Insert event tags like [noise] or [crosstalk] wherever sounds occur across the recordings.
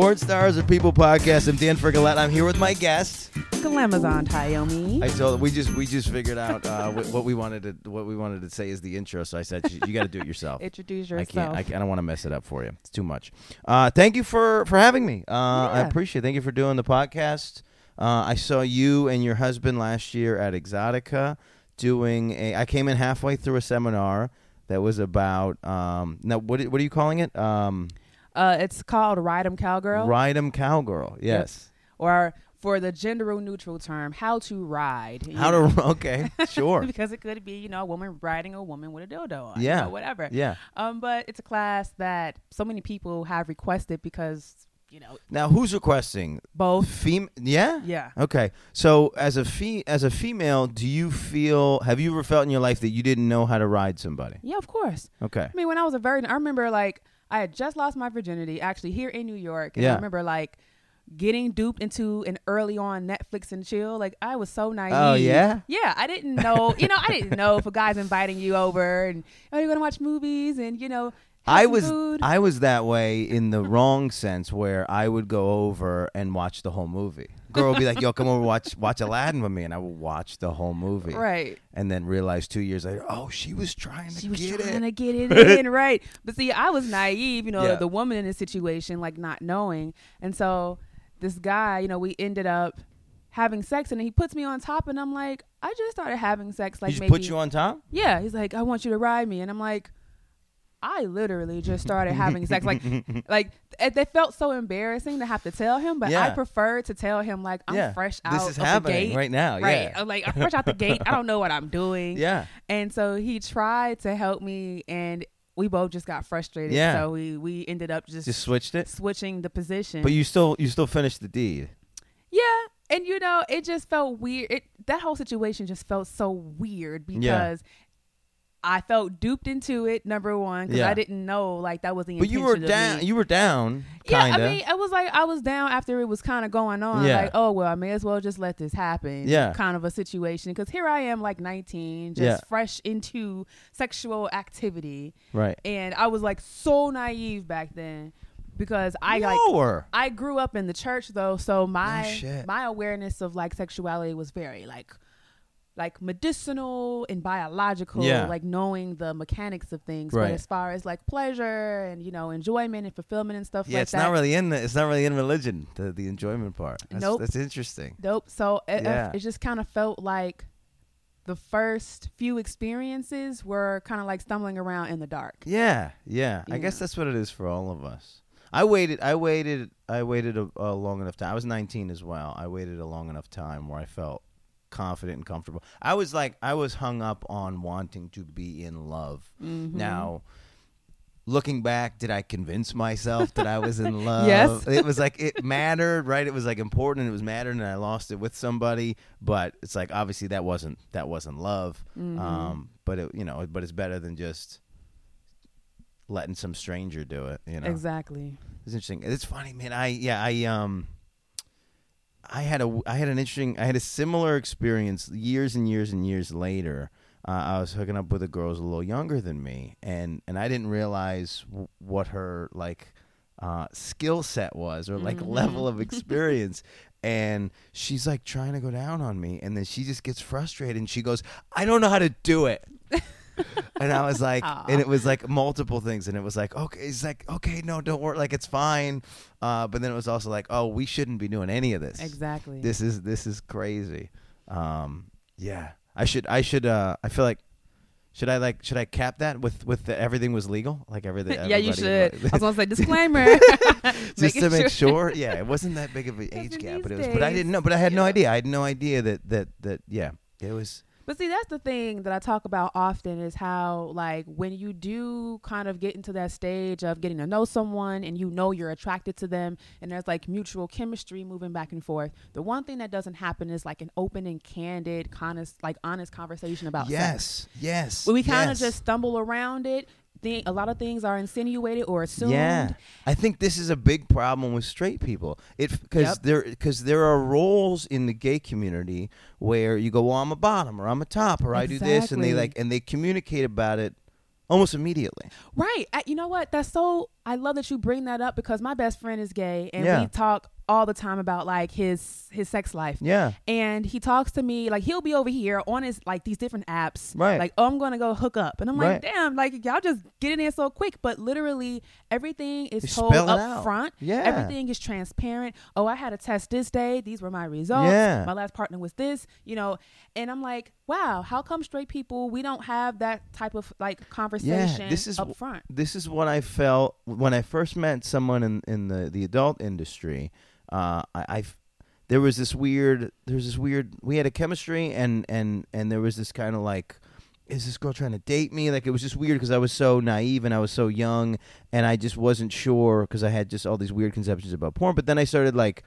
Porn Stars or People podcast. I'm Dan Frigolette. I'm here with my guest. Glamazon Tayomi. I told we just we just figured out uh, what, what we wanted to what we wanted to say is the intro. So I said you, you got to do it yourself. [laughs] Introduce I yourself. can't. I, can't- I don't want to mess it up for you. It's too much. Uh, thank you for for having me. Uh, I appreciate. it. Thank you for doing the podcast. Uh, I saw you and your husband last year at Exotica doing a. I came in halfway through a seminar that was about. Um, now, what what are you calling it? Um, uh, it's called Ride 'em Cowgirl, Ride 'em cowgirl. Yes. or for the gender neutral term, how to ride. How know? to? Okay. [laughs] Sure. because it could be, you know, a woman riding a woman with a dildo on, Yeah. you know, whatever. yeah. Um, but it's a class that so many people have requested because, you know, Now, who's requesting? both. Fem? Yeah. Yeah. Okay. So, as a fe- as a female, do you feel? Have you ever felt in your life that you didn't know how to ride somebody? Yeah, of course. Okay. I mean, when I was a virgin, I remember like I had just lost my virginity actually here in New York. And Yeah. I remember like getting duped into an early on Netflix and chill. Like I was so naive. Oh, yeah? Yeah. I didn't know, you know, I didn't know if a guy's inviting you over and, oh, you're going to watch movies and, you know, I was food. I was that way in the wrong sense where I would go over and watch the whole movie. Girl would be like, "Yo, come over watch watch Aladdin with me," and I would watch the whole movie. right. And then realize two years later, oh, she was trying to get it. She was get trying it. to get it [laughs] in, right? But see, I was naive, you know, Yeah. the woman in this situation, like not knowing. And so this guy, you know, we ended up having sex, and he puts me on top, and I'm like, I just started having sex, like he just maybe. put you on top. yeah, he's like, I want you to ride me, and I'm like. I literally just started [laughs] having sex, like, like it, it felt so embarrassing to have to tell him, but I Yeah. preferred to tell him like I'm yeah, fresh out this is of happening the gate, right now. right? Yeah, like I'm fresh out the gate. I don't know what I'm doing, [laughs] yeah. and so he tried to help me, and we both just got frustrated. Yeah. So we we ended up just, Just switched it. switching the position. But you still you still finished the deed. yeah, and you know, it just felt weird. It that whole situation just felt so weird because. Yeah. I felt duped into it. Number one, because Yeah. I didn't know like that was the But you were down. You were down. Yeah, Kinda. I mean, it was like I was down after it was kind of going on. Yeah. Like, oh well, I may as well just let this happen. Yeah. kind of a situation because here I am, like 19, just Yeah. fresh into sexual activity, right. and I was like so naive back then because I like. I grew up in the church though, so my shit. my awareness of like sexuality was very like like medicinal and biological, Yeah. like knowing the mechanics of things. Right. But as far as like pleasure and you know enjoyment and fulfillment and stuff Yeah, like it's that, not really in the. It's not really in religion. The the enjoyment part. That's, Nope. That's interesting. Dope. So it, Yeah. it just kind of felt like the first few experiences were kind of like stumbling around in the dark. Yeah, yeah. I guess that's what it is for all of us. I waited. I waited. I waited a, a long enough time. I was 19 as well. I waited a long enough time where I felt confident and comfortable. I was like, I was hung up on wanting to be in love. Mhm. Now, looking back, did I convince myself that I was in [laughs] love? Yes. It was like it mattered, right? It was like important. and It was mattered, and I lost it with somebody. But it's like obviously that wasn't that wasn't love. Mhm. Um, but it, you know, but it's better than just letting some stranger do it. You know, Exactly. it's interesting. It's funny, man. I yeah, I um, I had a I had an interesting I had a similar experience years and years and years later. Uh, I was hooking up with a girl who was a little younger than me, and and I didn't realize w- what her like uh, skill set was or like Mhm. level of [laughs] experience. and she's like trying to go down on me, and then she just gets frustrated, and she goes, "I don't know how to do it." [laughs] and I was like, Aw. and it was like multiple things, and it was like, okay, it's like, okay, no, don't worry, like it's fine. Uh, but then it was also like, oh, we shouldn't be doing any of this. Exactly. This is this is crazy. Um, yeah, I should I should uh, I feel like. Should I like? Should I cap that with with the, everything was legal? Like everything. [laughs] yeah, you should. [laughs] I was gonna say disclaimer. just to make sure. Yeah, it wasn't that big of an age gap, but it was. But I didn't know. But I had no idea. I had no idea that that that. Yeah, it was. But see, that's the thing that I talk about often is how, like, when you do kind of get into that stage of getting to know someone and you know you're attracted to them and there's like mutual chemistry moving back and forth, the one thing that doesn't happen is like an open and candid, honest, like honest conversation about sex. Yes, yes. We kind of yes. just stumble around it, a lot of things are insinuated or assumed. Yeah, I think this is a big problem with straight people. It because Yep. there because there are roles in the gay community where you go, well, I'm a bottom or I'm a top or I do this, and they like and they communicate about it almost immediately. Right. I, you know what? That's so I love that you bring that up because my best friend is gay and Yeah. we talk all the time about like his his sex life. Yeah. And he talks to me like he'll be over here on his like these different apps. Right. Like, oh, I'm gonna go hook up. And I'm Right. like, damn, like y'all just get in there so quick. But literally everything is They told up out. front. Yeah. Everything is transparent. Oh, I had a test this day. These were my results. Yeah. My last partner was this, you know. And I'm like, wow, how come straight people we don't have that type of like conversation Yeah. this is up front? this is what I felt when I first met someone in, in the, the adult industry. Uh, I, I there was this weird there's this weird we had a chemistry and and and there was this kind of like is this girl trying to date me? Like it was just weird because I was so naive and I was so young and I just wasn't sure because I had just all these weird conceptions about porn. But then I started like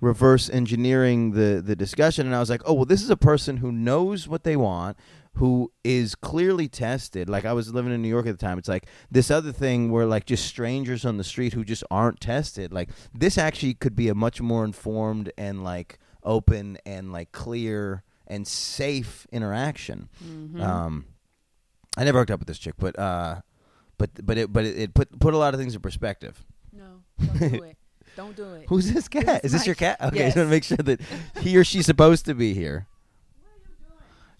reverse engineering the the discussion and I was like oh well this is a person who knows what they want who is clearly tested. Like I was living in New York at the time. It's like this other thing where like just strangers on the street who just aren't tested. Like this actually could be a much more informed and like open and like clear and safe interaction. Mm-hmm. Um, I never hooked up with this chick, but uh, but but it but it, it put put a lot of things in perspective. No, don't do it. [laughs] Don't do it. Who's this cat? This is is this your cat? [laughs] Okay, Yes. just want to make sure that he or she's supposed to be here.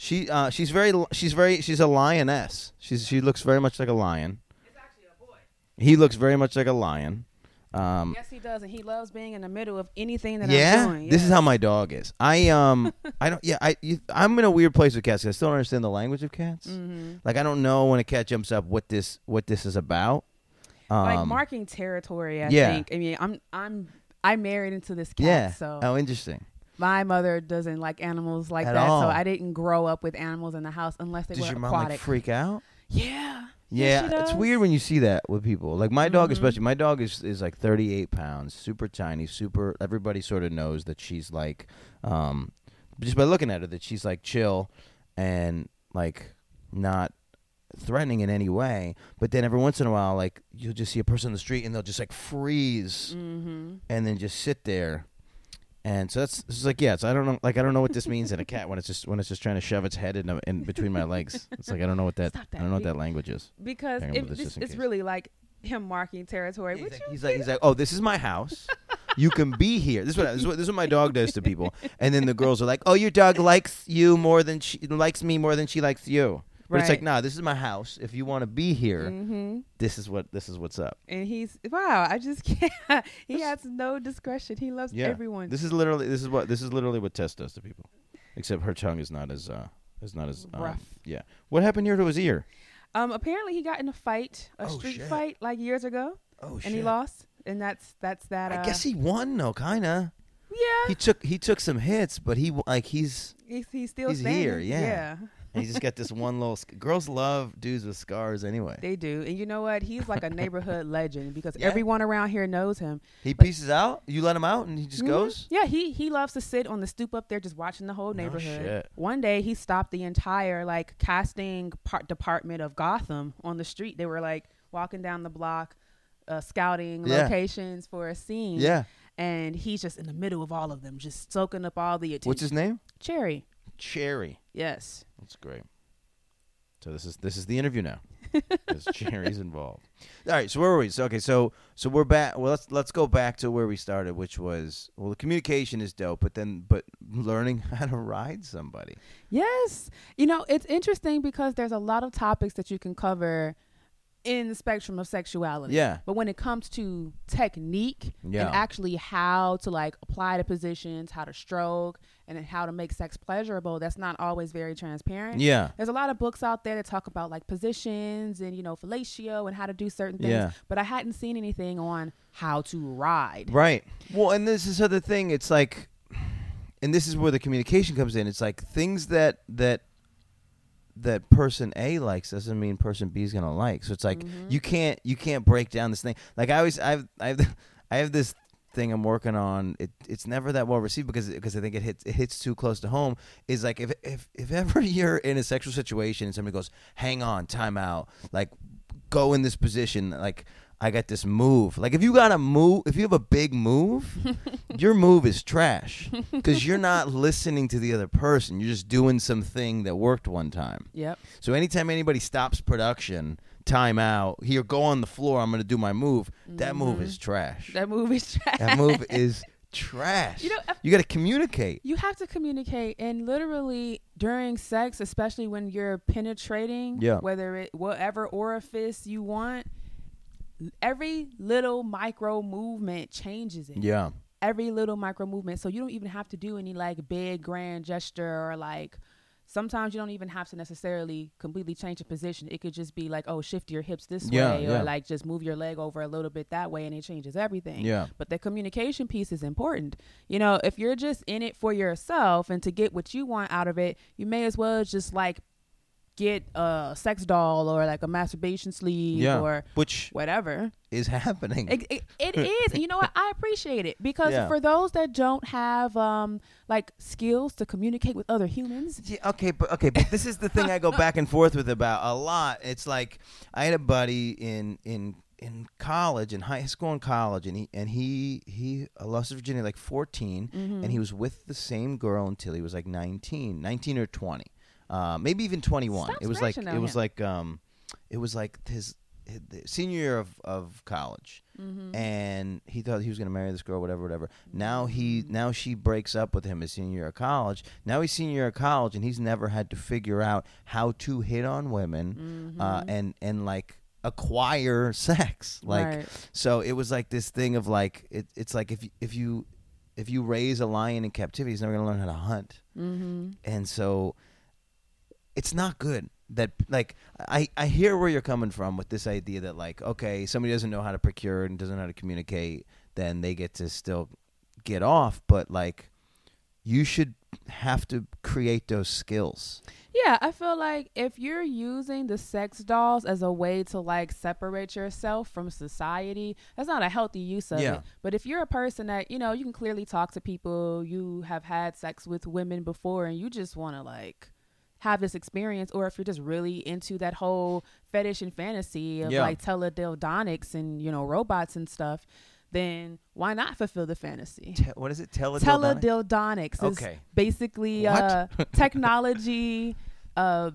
She uh, she's very she's very she's a lioness. She's she looks very much like a lion. It's actually a boy. He looks very much like a lion. Um, Yes, he does, and he loves being in the middle of anything that yeah, I'm doing. Yeah, this is how my dog is. I um I don't yeah I you, I'm in a weird place with cats. I still don't understand the language of cats. Mm-hmm. Like I don't know when a cat jumps up what this what this is about. Um, like marking territory. I yeah. think. I mean, I'm I'm I married into this cat, yeah. so oh, interesting. My mother doesn't like animals like At that. all. So I didn't grow up with animals in the house unless they Does were your mom like freak out? yeah. Yeah, she it's does. weird when you see that with people. Like my dog, Mhm. especially. My dog is is like 38 pounds, super tiny, super. Everybody sort of knows that she's like, um, just by looking at her, that she's like chill and like not threatening in any way. But then every once in a while, like you'll just see a person in the street and they'll just like freeze Mm-hmm. and then just sit there. And so that's it's like yeah, so I don't know like I don't know what this means in a cat when it's just when it's just trying to shove its head in, a, in between my legs. It's like I don't know what that, Stop I don't know what that language is. Because it, this this, it's case. really like him marking territory. He's like, he's like, he's like, oh, this is my house. You can be here. This is what this is what, this is what my dog does to people. And then the girls are like, oh, your dog likes you more than she likes me more than she likes you. But it's like, nah, this is my house. If you want to be here, Mm-hmm. this is what this is what's up. And he's wow. I just [laughs] can't. he has no discretion. He loves Yeah. everyone. This is literally this is what this is literally what Tess does to people. Except her tongue is not as uh is not as um, Rough. Yeah. What happened here to his ear? Um, apparently he got in a fight, a Oh, street shit. fight, like years ago, Oh and he lost. And that's that's that. Uh, I guess he won though, kind of. yeah. He took he took some hits, but he like he's he's, he's still he's standing. here, yeah. yeah, and he's just got this one little. Sc- girls love dudes with scars anyway. they do. And you know what? He's like a neighborhood [laughs] legend because Yeah. everyone around here knows him. He pieces out. You let him out, and he just Mhm. goes. Yeah, he he loves to sit on the stoop up there just watching the whole No neighborhood. shit. One day he stopped the entire like casting part department of Gotham on the street. They were like walking down the block, uh, scouting Yeah. locations for a scene. Yeah. and he's just in the middle of all of them, just soaking up all the attention. What's his name? Cherry? Cherry. Yes. That's great. So this is this is the interview now. [laughs] Because Cherry's involved. All right. So where were we? So okay. So so we're back. Well, let's let's go back to where we started, which was well, the communication is dope, but then but learning [laughs] how to ride somebody. Yes. You know, it's interesting because there's a lot of topics that you can cover in the spectrum of sexuality. Yeah. But when it comes to technique Yeah. and actually how to like apply the positions, how to stroke, and how to make sex pleasurable, that's not always very transparent. Yeah. There's a lot of books out there that talk about like positions and you know fellatio and how to do certain things, Yeah. but I hadn't seen anything on how to ride. Right. Well, and this is other thing. It's like, and this is where the communication comes in. It's like things that that that person A likes doesn't mean person B is gonna like. So it's like Mhm. you can't you can't break down this thing. Like I always I've I've [laughs] I have this thing I'm working on. It it's never that well received because because I think it hits it hits too close to home. Is like if if if ever [laughs] you're in a sexual situation and somebody goes, "Hang on, time out," like go in this position, like. I got this move. Like if you got a move, if you have a big move, [laughs] your move is trash because you're not listening to the other person. You're just doing something that worked one time. Yep. So anytime anybody stops production time out. Here, go on the floor. I'm gonna do my move. That move is trash. Mm-hmm. That move is trash. That move [laughs] is trash. You know, if- you got to communicate. You have to communicate, and literally during sex, especially when you're penetrating, Yeah. whether it whatever orifice you want, every little micro movement changes it. Yeah. Every little micro movement, so you don't even have to do any like big grand gesture or like. Sometimes you don't even have to necessarily completely change the position. It could just be like, oh, shift your hips this Yeah, way, yeah. or like just move your leg over a little bit that way, and it changes everything. Yeah. But the communication piece is important. You know, if you're just in it for yourself and to get what you want out of it, you may as well just like get a sex doll or like a masturbation sleeve Yeah. or Which whatever. is happening. It, it, it [laughs] is. And you know what? I appreciate it because Yeah. for those that don't have um like skills to communicate with other humans, Yeah, okay, but okay, but this is the thing I go [laughs] back and forth with about a lot. It's like I had a buddy in in in college, in high school and college, and he and he he uh, lost his virginity like 14, Mm-hmm. and he was with the same girl until he was like 19, 19 or 20, uh, maybe even 21. Stop it was like it on was him. like um, it was like his, his senior year of of college Mm-hmm. and he thought he was going to marry this girl, whatever, whatever. Now he, Mm-hmm. now she breaks up with him his senior year of college. Now he's senior year of college, and he's never had to figure out how to hit on women, uh, and and like acquire sex. [laughs] Like, Right. so it was like this thing of like it, it's like if you, if you if you raise a lion in captivity, he's never going to learn how to hunt, mm-hmm. and so it's not good that like I, I hear where you're coming from with this idea that like okay somebody doesn't know how to procure and doesn't know how to communicate then they get to still get off but like you should have to create those skills Yeah, I feel like if you're using the sex dolls as a way to like separate yourself from society, that's not a healthy use of Yeah. it. But if you're a person that, you know, you can clearly talk to people, you have had sex with women before and you just want to like have this experience or if you're just really into that whole fetish and fantasy of Yeah. like teledildonics and, you know, robots and stuff, then why not fulfill the fantasy? Te- what is it teledildonic? teledildonics is Okay. basically uh [laughs] technology uh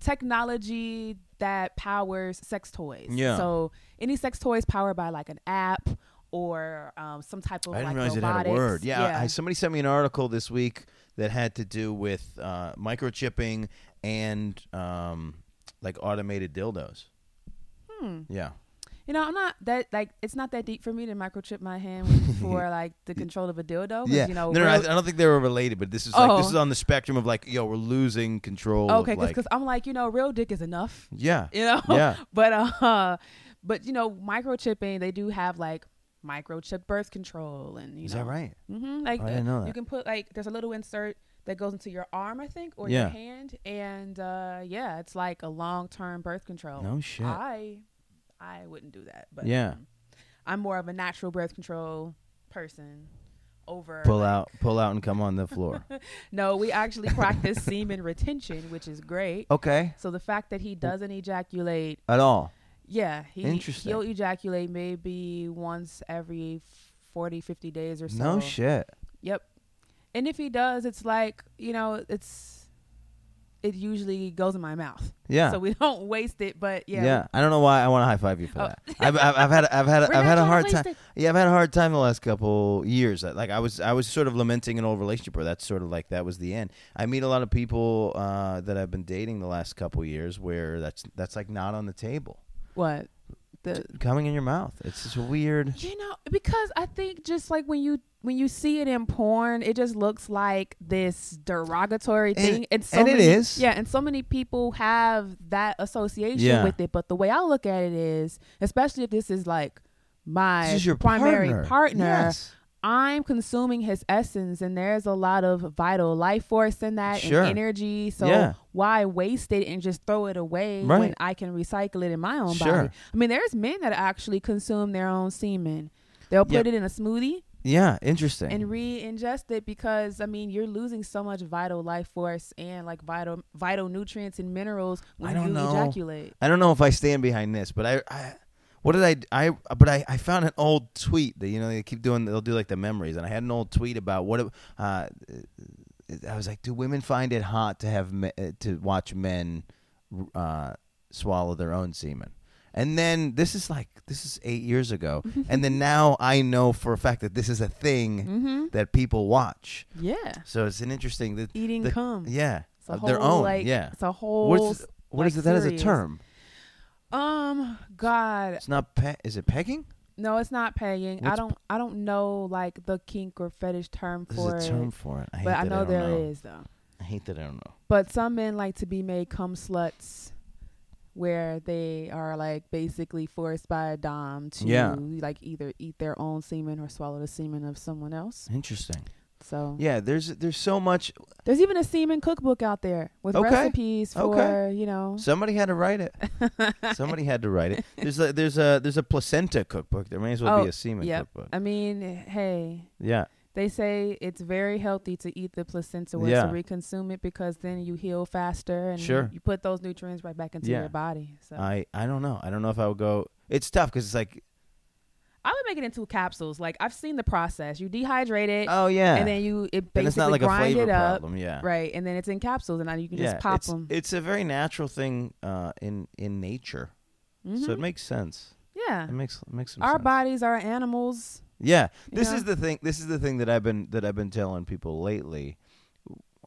technology that powers sex toys Yeah. so any sex toys powered by like an app or um, some type of I didn't like realize it had a word. Yeah, yeah. I, somebody sent me an article this week that had to do with uh, microchipping and um, like automated dildos. Hmm. Yeah, you know i'm not that like it's not that deep for me to microchip my hand [laughs] for like the control of a dildo. yeah. you know no, no, I, I don't think they were related, but this is like this Oh. is on the spectrum of like, yo, we're losing control. okay of, like, because i'm like you know real dick is enough yeah, [laughs] you know yeah, but uh but you know microchipping they do have like microchip birth control and you is know that right? Mm-hmm. Like I uh, didn't know that. you can put like there's a little insert that goes into your arm, I think, or Yeah. your hand, and uh, yeah, it's like a long term birth control. No shit. I I wouldn't do that, but Yeah. um, I'm more of a natural birth control person. Over Pull like- out, pull out, and come on the floor. [laughs] No, we actually practice semen retention, which is great. Okay, So the fact that he doesn't ejaculate, at all. Yeah, he Interesting. he'll ejaculate maybe once every 40, 50 days or so. No shit. Yep. And if he does, it's like, you know, it's it usually goes in my mouth. Yeah. So we [laughs] don't waste it, but yeah. Yeah, I don't know why I want to high five you for Oh. that. I've, I've, I've had I've had We're I've had a hard time. it. Yeah, I've had a hard time the last couple years. Like I was I was sort of lamenting an old relationship where that's sort of like that was the end. I meet a lot of people uh, that I've been dating the last couple years where that's that's like not on the table. What? The Coming in your mouth. It's just weird. you know, because I think just like when you when you see it in porn, it just looks like this derogatory And- thing. And, so and many, is. Yeah, and so many people have that association Yeah. with it. But the way I look at it is, especially if this is like my This is your primary partner. partner Yes. I'm consuming his essence, and there's a lot of vital life force in that Sure. and energy. So Yeah. why waste it and just throw it away Right. when I can recycle it in my own Sure. body? I mean, there's men that actually consume their own semen. They'll put Yep. it in a smoothie Yeah, interesting. and re-ingest it because I mean you're losing so much vital life force and like vital vital nutrients and minerals when I don't you know. ejaculate. I don't know if I stand behind this, but I, I what did I, I, but I, I found an old tweet that you know they keep doing. They'll do like the memories, and I had an old tweet about what. It, uh, I was like, do women find it hot to have me, uh, to watch men uh, swallow their own semen. And then this is like this is eight years ago, [laughs] and then now I know for a fact that this is a thing Mm-hmm. that people watch. Yeah. So it's an interesting that Eating the- cum. yeah It's a of their own like, yeah. It's a whole. What's what is like, it? That is a term. Um. God. It's not pe- is it pegging? No, it's not pegging. I don't. I don't know like the kink or fetish term There's for a term it. for it. I hate But I know don't there know. is though. I hate that I don't know. But some men like to be made cum sluts, where they are like basically forced by a dom to Yeah. like either eat their own semen or swallow the semen of someone else. Interesting. So Yeah, there's there's so much. there's even a semen cookbook out there with Okay. recipes for Okay. you know. Somebody had to write it. [laughs] Somebody had to write it. There's a there's a there's a placenta cookbook. There may as well Oh, be a semen yep. cookbook. I mean, hey, Yeah. they say it's very healthy to eat the placenta or Yeah. to reconsume it because then you heal faster and Sure. you put those nutrients right back into Yeah. your body. So I I don't know. I don't know if I would go. It's tough because it's like I would make it into capsules. Like I've seen the process. You dehydrate it, oh yeah, and then you it basically it's not like a grind flavor it up, problem. Yeah. right? And then it's in capsules, and you can yeah, just pop it's, them. it's a very natural thing uh, in in nature, so it makes sense. Mm-hmm. yeah, It makes it makes some sense. our sense. bodies are animals. Yeah, this know? is the thing. This is the thing that I've been that I've been telling people lately,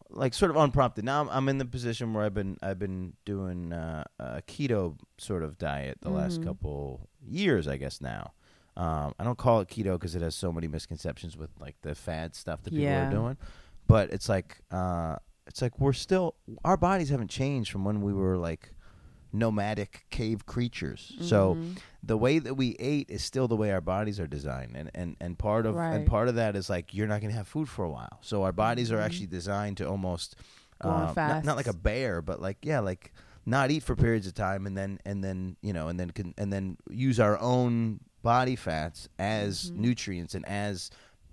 like sort of unprompted. Now I'm, I'm in the position where I've been I've been doing uh, a keto sort of diet the last Mhm. couple years, I guess now. Um, I don't call it keto because it has so many misconceptions with like the fad stuff that people Yeah. are doing, but it's like uh, it's like we're still our bodies haven't changed from when we were like nomadic cave creatures. So Mhm. the way that we ate is still the way our bodies are designed and and and part of and part of that is like you're not going to have food for a while so our bodies are Mhm. actually designed to almost uh, not, not like a bear but like yeah like not eat for periods of time and then and then you know and then can, and then use our own body fats as Mhm. nutrients and as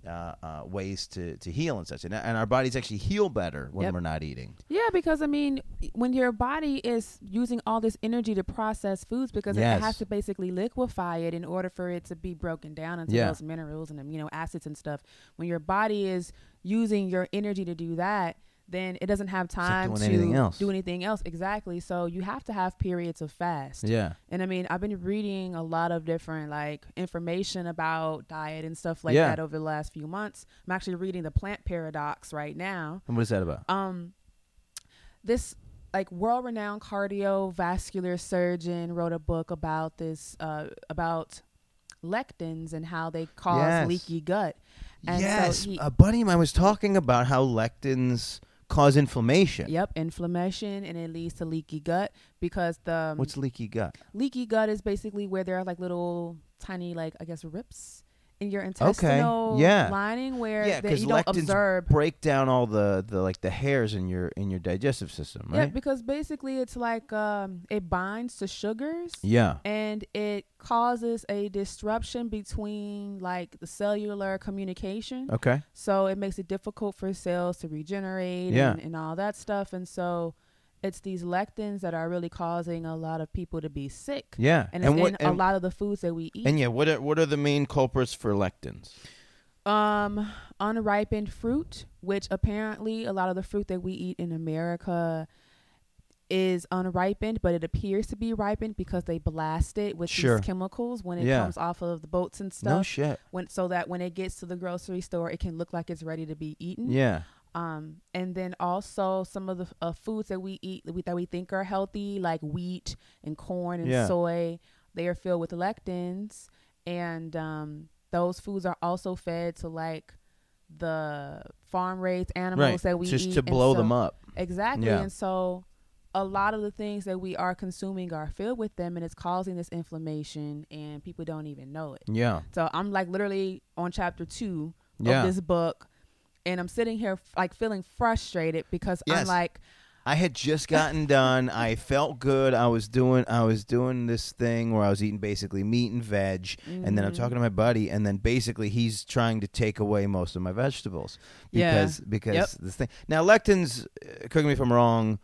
uh, uh, ways to, to heal and such and, and our bodies actually heal better when Yep. we're not eating Yeah, because I mean, when your body is using all this energy to process foods, because Yes. it has to basically liquefy it in order for it to be broken down into Yeah. those minerals and amino acids and stuff. When your body is using your energy to do that, then it doesn't have time to anything else. do anything else. Exactly. So you have to have periods of fast. yeah And I mean, I've been reading a lot of different like information about diet and stuff like Yeah. that over the last few months. I'm actually reading the Plant Paradox right now and what is that about um this like world-renowned cardiovascular surgeon wrote a book about this uh about lectins and how they cause Yes. leaky gut and so yes he- a buddy of mine was talking about how lectins cause inflammation yep inflammation and it leads to leaky gut because the um, What's leaky gut? leaky gut is basically where there are like little tiny like i guess rips in your intestinal yeah. lining where Yeah, that you don't lectins absorb Break down all the, the like the hairs in your in your digestive system, yeah because basically it's like um it binds to sugars Yeah. and it causes a disruption between like the cellular communication Okay. so it makes it difficult for cells to regenerate Yeah. and, and all that stuff and so it's these lectins that are really causing a lot of people to be sick Yeah. and it's what in a lot of the foods that we eat and yeah, what are, what are the main culprits for lectins? um unripened fruit which apparently a lot of the fruit that we eat in america is unripened but it appears to be ripened because they blast it with Sure. these chemicals when it Yeah. comes off of the boats and stuff. No shit. when so that when it gets to the grocery store it can look like it's ready to be eaten Yeah. Um and then also some of the uh, foods that we eat that we, that we think are healthy like wheat and corn and Yeah. soy they are filled with lectins and um those foods are also fed to like the farm raised animals Right. that we eat. Just eat to blow so- them up. exactly Yeah. and so a lot of the things that we are consuming are filled with them and it's causing this inflammation and people don't even know it Yeah. so I'm like literally on chapter two Yeah. of this book, and I'm sitting here like feeling frustrated because I'm like, I had just gotten done. I felt good. I was doing I was doing this thing where I was eating basically meat and veg, and then I'm Mhm. talking to my buddy, and then basically he's trying to take away most of my vegetables Yeah. because because Yep. this thing. Now lectins, uh, correct me if I'm wrong,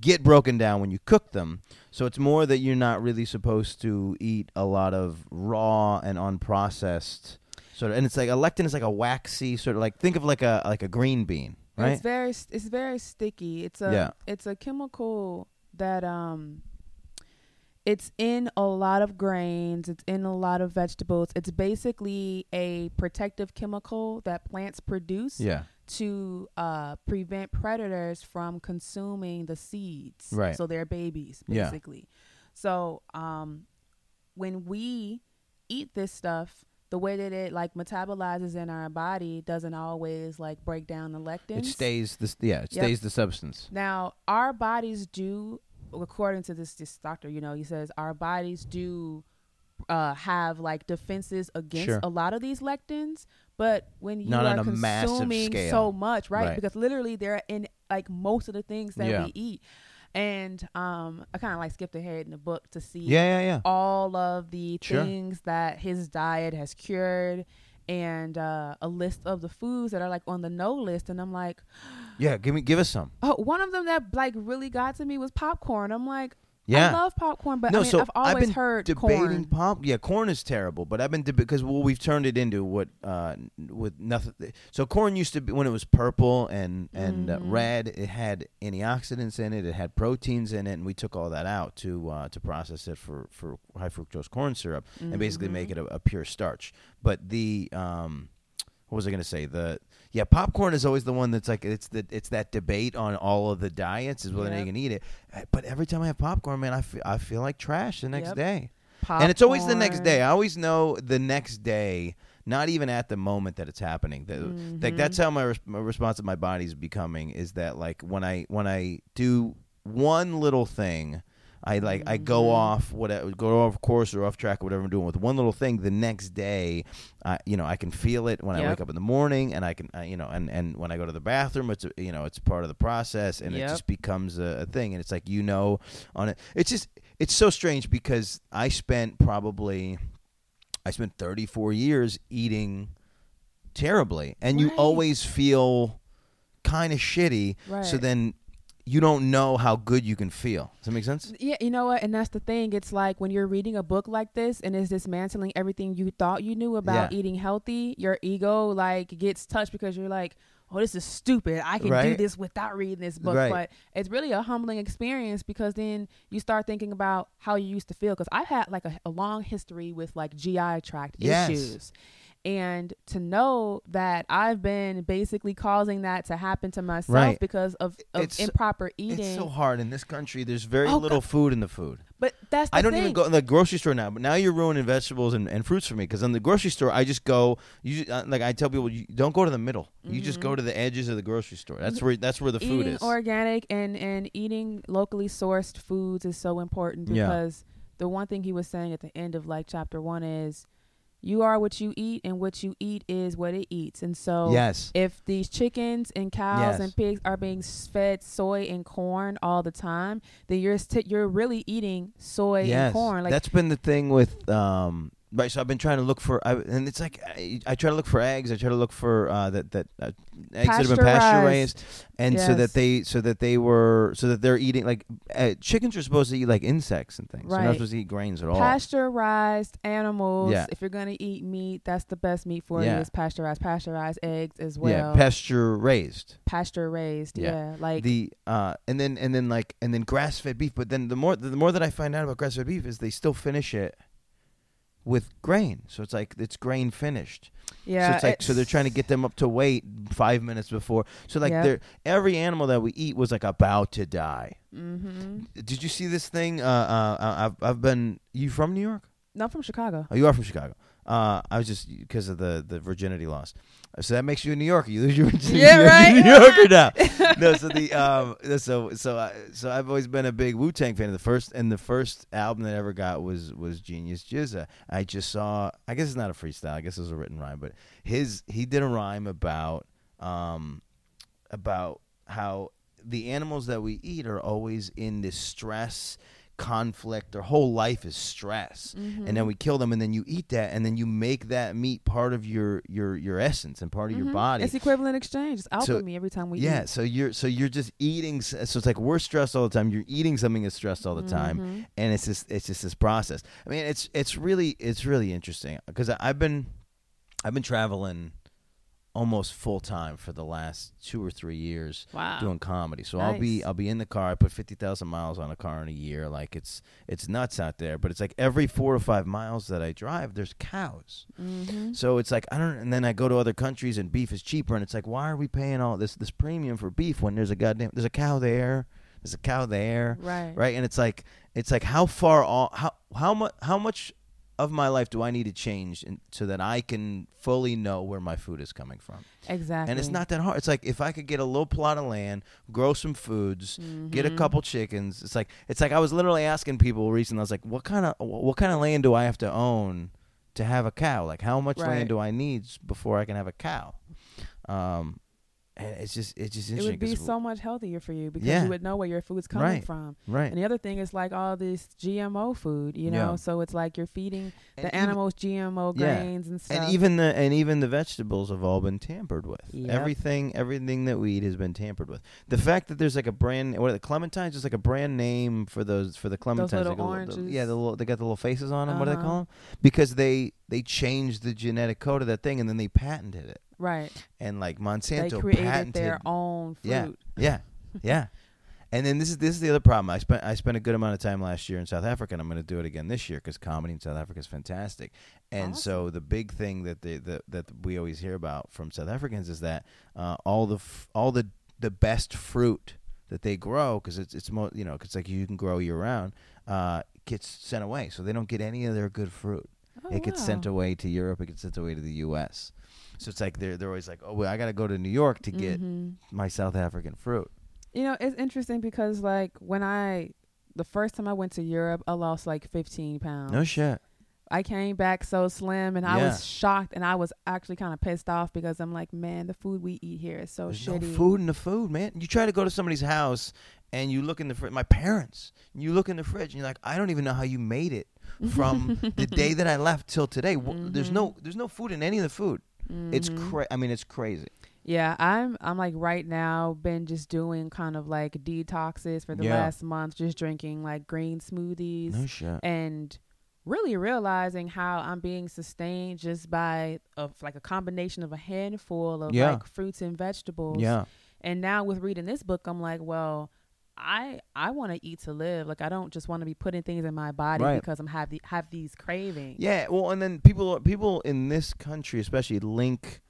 get broken down when you cook them. So it's more that you're not really supposed to eat a lot of raw and unprocessed sort of. And it's like a lectin is like a waxy sort of like think of like a like a green bean, right? it's very it's very sticky. It's a Yeah. it's a chemical that um It's in a lot of grains, it's in a lot of vegetables. It's basically a protective chemical that plants produce Yeah. to uh, prevent predators from consuming the seeds. Right. So they're babies, Yeah. basically. So um, when we eat this stuff, the way that it like metabolizes in our body doesn't always like break down the lectins. It stays the Yeah, it Yep. stays the substance. Now, our bodies do, according to this this doctor, you know, he says our bodies do uh, have like defenses against Sure. a lot of these lectins, but when you Not are on a massive consuming so much, right? Right. Because literally they're in like most of the things that Yeah. we eat, and um, I kind of like skipped ahead in the book to see Yeah, yeah, yeah. all of the Sure. things that his diet has cured. And uh, a list of the foods that are like on the no list, and I'm like, Yeah, give me, give us some. [gasps] Oh, one of them that like really got to me was popcorn. I'm like, Yeah. I love popcorn, but no, I mean, so I've always been heard debating corn. pop. Yeah, corn is terrible, but I've been deb- because well, we've turned it into what uh with nothing. So corn used to be when it was purple and and uh, Mhm. red. It had antioxidants in it. It had proteins in it, and we took all that out to uh, to process it for for high fructose corn syrup and basically make Mhm. it a, a pure starch. But the um. What was I going to say? The yeah, popcorn is always the one that's like it's the it's that debate on all of the diets is whether Yep. you can eat it. Uh, But every time I have popcorn, man, I feel, I feel like trash the next Yep. day. And it's always the next day. I always know the next day, not even at the moment that it's happening. The- Like Mhm. that's how my, res- my response to my body's becoming is that like when I when I do one little thing, I like I go Mhm. off whatever go off course or off track or whatever I'm doing with one little thing. The next day, I you know I can feel it when I wake up in the morning, and I can uh, you know and and when I go to the bathroom, it's you know it's part of the process, and it just becomes a, a thing. And it's like you know on it. It's just it's so strange because I spent probably I spent 34 years eating terribly, and you always feel kind of shitty. So then you don't know how good you can feel. Does that make sense? Yeah, you know what? And that's the thing. It's like when you're reading a book like this and it's dismantling everything you thought you knew about Yeah. eating healthy, your ego like gets touched because you're like, oh, this is stupid. I can do this without reading this book. Right. But it's really a humbling experience because then you start thinking about how you used to feel. Because I've had like a, a long history with like GI tract Yes. issues. And to know that I've been basically causing that to happen to myself Right. because of, of It's- improper eating. It's so hard in this country. There's very Oh, little food in the food. but that's the I don't thing. even go in the grocery store now. But now you're ruining vegetables and, and fruits for me because in the grocery store I just go. You uh, like I tell people, you don't go to the middle. You just go to the edges of the grocery store. That's where that's where the food eating is. organic and and eating locally sourced foods is so important Yeah. because the one thing he was saying at the end of like chapter one is you are what you eat and what you eat is what it eats and so yes. if these chickens and cows Yes. and pigs are being fed soy and corn all the time then you're st- you're really eating soy yes. and corn like That's been the thing with um. Right, so I've been trying to look for, I, and it's like I, I try to look for eggs. I try to look for uh, that that uh, eggs that have been pasture raised, and so that they so that they were so that they're eating like uh, chickens are supposed to eat like insects and things. They're not supposed to eat grains at all. pasteurized animals Yeah. if you're gonna eat meat that's the best meat for Yeah. you is pasteurized pasteurized eggs as well yeah, pasture raised. pasture raised Yeah. yeah, like the uh and then and then like and then grass fed beef. But then the more the more that I find out about grass fed beef is they still finish it with grain. So it's like it's grain finished. yeah so it's like so they're trying to get them up to weight five minutes before. So like Yep. they're every animal that we eat was like about to die. mm-hmm. Did you see this thing? Uh, uh, I've I've been. You from New York? Not from chicago Oh, you are from Chicago. Uh, I was just because of the the virginity loss. So that makes you a New Yorker. You lose your virginity. [laughs] [laughs] Yeah, right. New Yorker now. [laughs] no, so the um, so so I, so I've always been a big Wu Tang fan. The first and the first album that I ever got was was Genius GZA. I just saw. I guess it's not a freestyle. I guess it was a written rhyme, but his he did a rhyme about um about how the animals that we eat are always in this stress conflict their whole life is stress Mm-hmm. and then we kill them and then you eat that and then you make that meat part of your your your essence and part of your Mhm. body it's equivalent exchange it's So- alchemy every time we yeah eat so you're so you're just eating so it's like we're stressed all the time you're eating something that's stressed all the time Mhm. and it's just it's just this process i mean it's it's really it's really interesting because i've been i've been traveling almost full time for the last two or three years Wow. doing comedy. So I'll be I'll be in the car. I put fifty thousand miles on a car in a year. Like it's it's nuts out there. But it's like every four or five miles that I drive, there's cows. Mm-hmm. So it's like I don't. And then I go to other countries and beef is cheaper. And it's like why are we paying all this this premium for beef when there's a goddamn there's a cow there, there's a cow there, Right. right? And it's like it's like how far all how how much how much of my life do I need to change in, so that I can fully know where my food is coming from? Exactly. And it's not that hard. It's like if I could get a little plot of land, grow some foods, get a Mhm. couple chickens. It's like it's like I was literally asking people recently. I was like, "What kind of what kind of land do I have to own to have a cow? Like how much Right. land do I need before I can have a cow?" Um, and it's just it's just It would be so much healthier for you because Yeah. you would know where your food's coming Right. from. right. And the other thing is like all this GMO food, you know. Yeah. So it's like you're feeding And the even- animals GMO Yeah. grains and stuff. and even the and even the vegetables have all been tampered with. Yep. Everything everything that we eat has been tampered with. The fact that there's like a brand what are the clementines is like a brand name for those for the clementines. little like a the- oranges. yeah, the little, they got the little faces on them. What do they Uh-huh. call them? Because they they changed the genetic code of that thing and then they patented it. Right. And like They Monsanto created patented their own fruit. Yeah. yeah, yeah. And then this is this is the other problem. I spent I spent a good amount of time last year in South Africa, and I'm going to do it again this year because comedy in South Africa is fantastic. And so the big thing that they that that we always hear about from South Africans is that uh, all the f- all the the best fruit that they grow because it's it's mo- you know 'cause it's like you can grow year round uh, gets sent away, so they don't get any of their good fruit. Oh, it gets sent away to Europe. It gets sent away to the U.S. So it's like they're they're always like, oh, well, I got to go to New York to get Mhm. my South African fruit. You know, it's interesting because like when I the first time I went to Europe, I lost like 15 pounds. No shit. I came back so slim and I Yeah. was shocked and I was actually kind of pissed off because I'm like, man, the food we eat here is so There's shitty. no food in the food, man. You try to go to somebody's house and you look in the fridge. My parents, you look in the fridge and you're like, I don't even know how you made it from [laughs] the day that I left till today. W There's no, there's no food in any of the food. It's Mhm. cra- I mean, it's crazy. Yeah, I'm I'm like right now been just doing kind of like detoxes for the Yeah. last month, just drinking like green smoothies No shit. and really realizing how I'm being sustained just by of like a combination of a handful of Yeah. like fruits and vegetables. Yeah. And now with reading this book, I'm like, well, I I want to eat to live. Like I don't just want to be putting things in my body Right. because I'm have the, have these cravings. Yeah. Well, and then people, people in this country, especially, link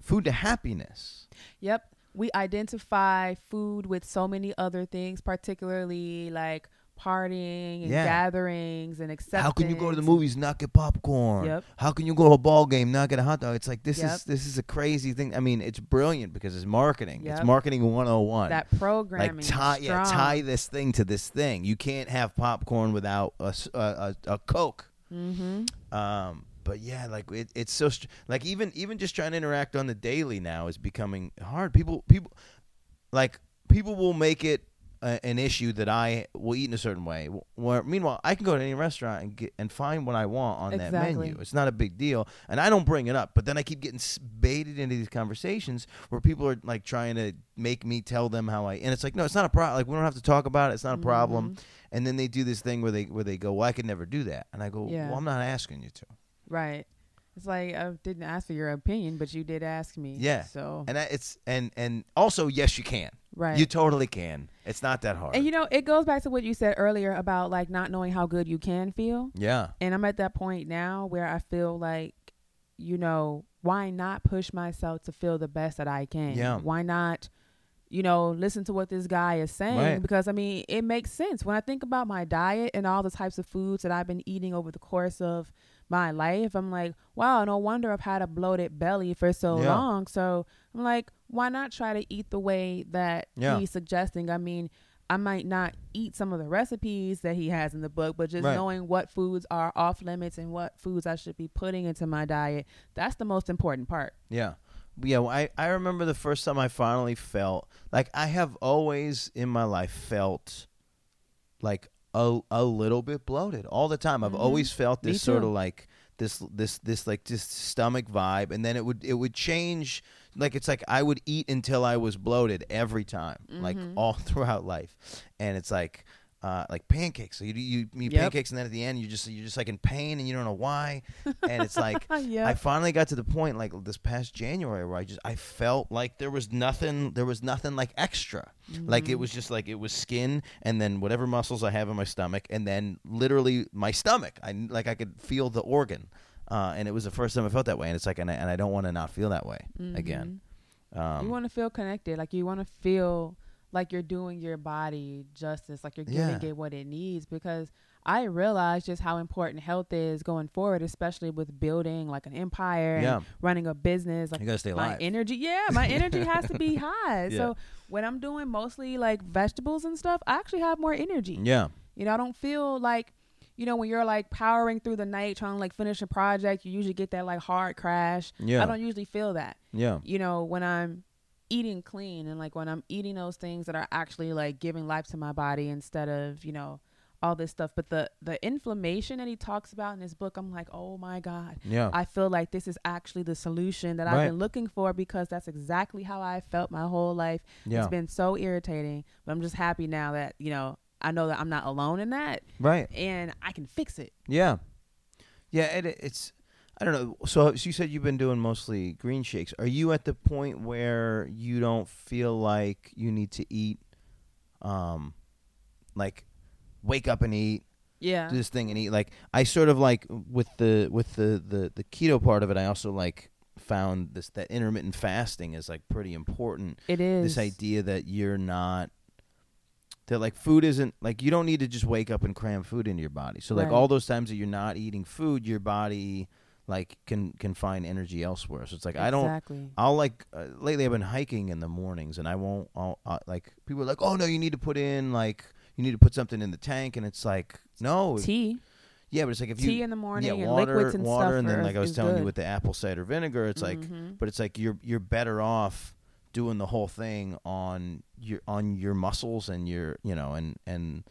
food to happiness. Yep. We identify food with so many other things, particularly like partying and Yeah. gatherings and acceptance. How can you go to the movies and not get popcorn? Yep. How can you go to a ball game not get a hot dog? It's like this Yep. is this is a crazy thing. I mean, it's brilliant because it's marketing. It's Yep. marketing 101. That programming. like tie yeah, tie this thing to this thing. You can't have popcorn without a Coke. Mm-hmm. Um, but yeah, like it, it's so str- like even even just trying to interact on the daily now is becoming hard. People people like people will make it a, an issue that I will eat in a certain way. Where meanwhile, I can go to any restaurant and get and find what I want on that menu. It's not a big deal, and I don't bring it up. But then I keep getting baited into these conversations where people are like trying to make me tell them how I. And it's like, no, it's not a problem. Like we don't have to talk about it. It's not a problem. Mm-hmm. And then they do this thing where they where they go, well, I could never do that, and I go, Yeah. well, I'm not asking you to. Right. It's like I didn't ask for your opinion, but you did ask me. Yeah. So And it's and and also yes, you can. Right. You totally can. It's not that hard. and you know, it goes back to what you said earlier about like not knowing how good you can feel. yeah. And I'm at that point now where I feel like, you know, why not push myself to feel the best that I can? Yeah. Why not, you know, listen to what this guy is saying? Right. Because I mean, it makes sense. When I think about my diet and all the types of foods that I've been eating over the course of my life, I'm like, wow, no wonder I've had a bloated belly for so Yeah. long. So I'm like, why not try to eat the way that Yeah. he's suggesting? I mean, I might not eat some of the recipes that he has in the book, but just Right. knowing what foods are off limits and what foods I should be putting into my diet, that's the most important part. Yeah. Yeah, well, I, I remember the first time I finally felt like I have always in my life felt like a, a little bit bloated all the time. I've Mhm. always felt this sort of like this this this like just stomach vibe and then it would it would change like it's like I would eat until I was bloated every time like Mhm. all [laughs] throughout life and it's like uh, like pancakes. So you you eat Yep. pancakes, and then at the end you just you're just like in pain, and you don't know why. and it's like [laughs] yeah. I finally got to the point like this past January where I just I felt like there was nothing there was nothing like extra. Like Mm-hmm. it was just like it was skin and then whatever muscles I have in my stomach and then literally my stomach. I like I could feel the organ. Uh, and it was the first time I felt that way and it's like and I, and I don't want to not feel that way again. you Um, want to feel connected. Like you want to feel like you're doing your body justice, like you're giving Yeah. it what it needs. Because I realize just how important health is going forward, especially with building like an empire Yeah. and running a business. Like you got to stay my alive. energy, yeah, my energy has to be [laughs] high. Yeah. So when I'm doing mostly like vegetables and stuff, I actually have more energy. yeah. You know, I don't feel like, you know, when you're like powering through the night trying to like finish a project, you usually get that like hard crash. Yeah. I don't usually feel that Yeah. you know, when I'm eating clean and like when I'm eating those things that are actually like giving life to my body instead of, you know, all this stuff. But the the inflammation that he talks about in his book, I'm like, oh my God. Yeah. I feel like this is actually the solution that Right. I've been looking for because that's exactly how I felt my whole life. yeah. It's been so irritating. But I'm just happy now that, you know, I know that I'm not alone in that right. and I can fix it. Yeah, yeah. It, it's I don't know. So, so you said you've been doing mostly green shakes. Are you at the point where you don't feel like you need to eat, um, like wake up and eat, Yeah. do this thing and eat? Like I sort of like with the with the the the keto part of it. I also like found this that intermittent fasting is like pretty important. It is. This idea that you're not that like food isn't like you don't need to just wake up and cram food into your body. So like Right. all those times that you're not eating food, your body like can can find energy elsewhere. So it's like I don't I'll like uh, lately I've been hiking in the mornings and I won't I'll, uh, like people are like, "Oh no, you need to put in like you need to put something in the tank." And it's like, "No, Tea. yeah, but it's like if you tea in the morning yeah, and water, liquids and water, stuff and then like I was telling you with the apple cider vinegar, it's like Mhm. but it's like you're you're better off doing the whole thing on your on your muscles and your you know and and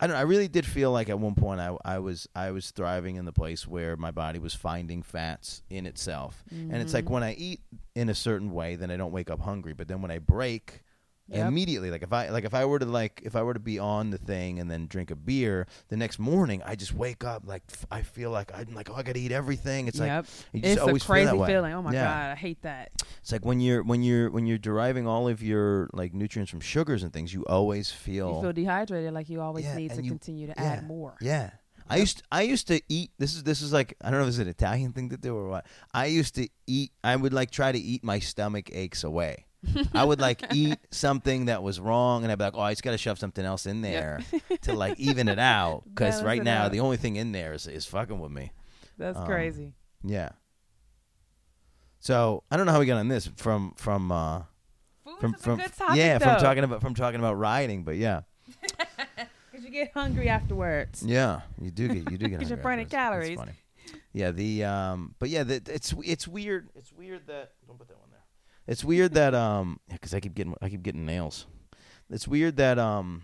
I don't know, I really did feel like at one point I I was I was thriving in the place where my body was finding fats in itself. And it's like Mhm. when I eat in a certain way then I don't wake up hungry, but then when I break Yep. immediately like if I like if I were to like if I were to be on the thing and then drink a beer the next morning I just wake up like f- I feel like I'm like oh I got to eat everything. It's like yep. you just it's a always feel crazy way. feeling. Oh my Yeah. god, I hate that. It's like when you're when you're when you're deriving all of your like nutrients from sugars and things, you always feel, You feel dehydrated, like you always Yeah, need to you- continue to yeah. add more. yeah. I used I used to eat. This is this is like I don't know if is an Italian thing to do or what. I used to eat. I would like try to eat my stomach aches away. I would like eat something that was wrong, and I'd be like, "Oh, I just got to shove something else in there [laughs] to like even it out." [laughs] Because right now, out. the only thing in there is is fucking with me. That's Um, crazy. Yeah. So I don't know how we got on this from from uh, Food from is from a good topic, yeah though, from talking about from talking about riding, but yeah. [laughs] because you get hungry afterwards. Yeah, you do get you do get. Because you're hungry burning calories. funny. Yeah, the um, but yeah, the, it's it's weird. It's weird that don't put that one. It's weird that um, because I keep getting I keep getting nails. It's weird that um,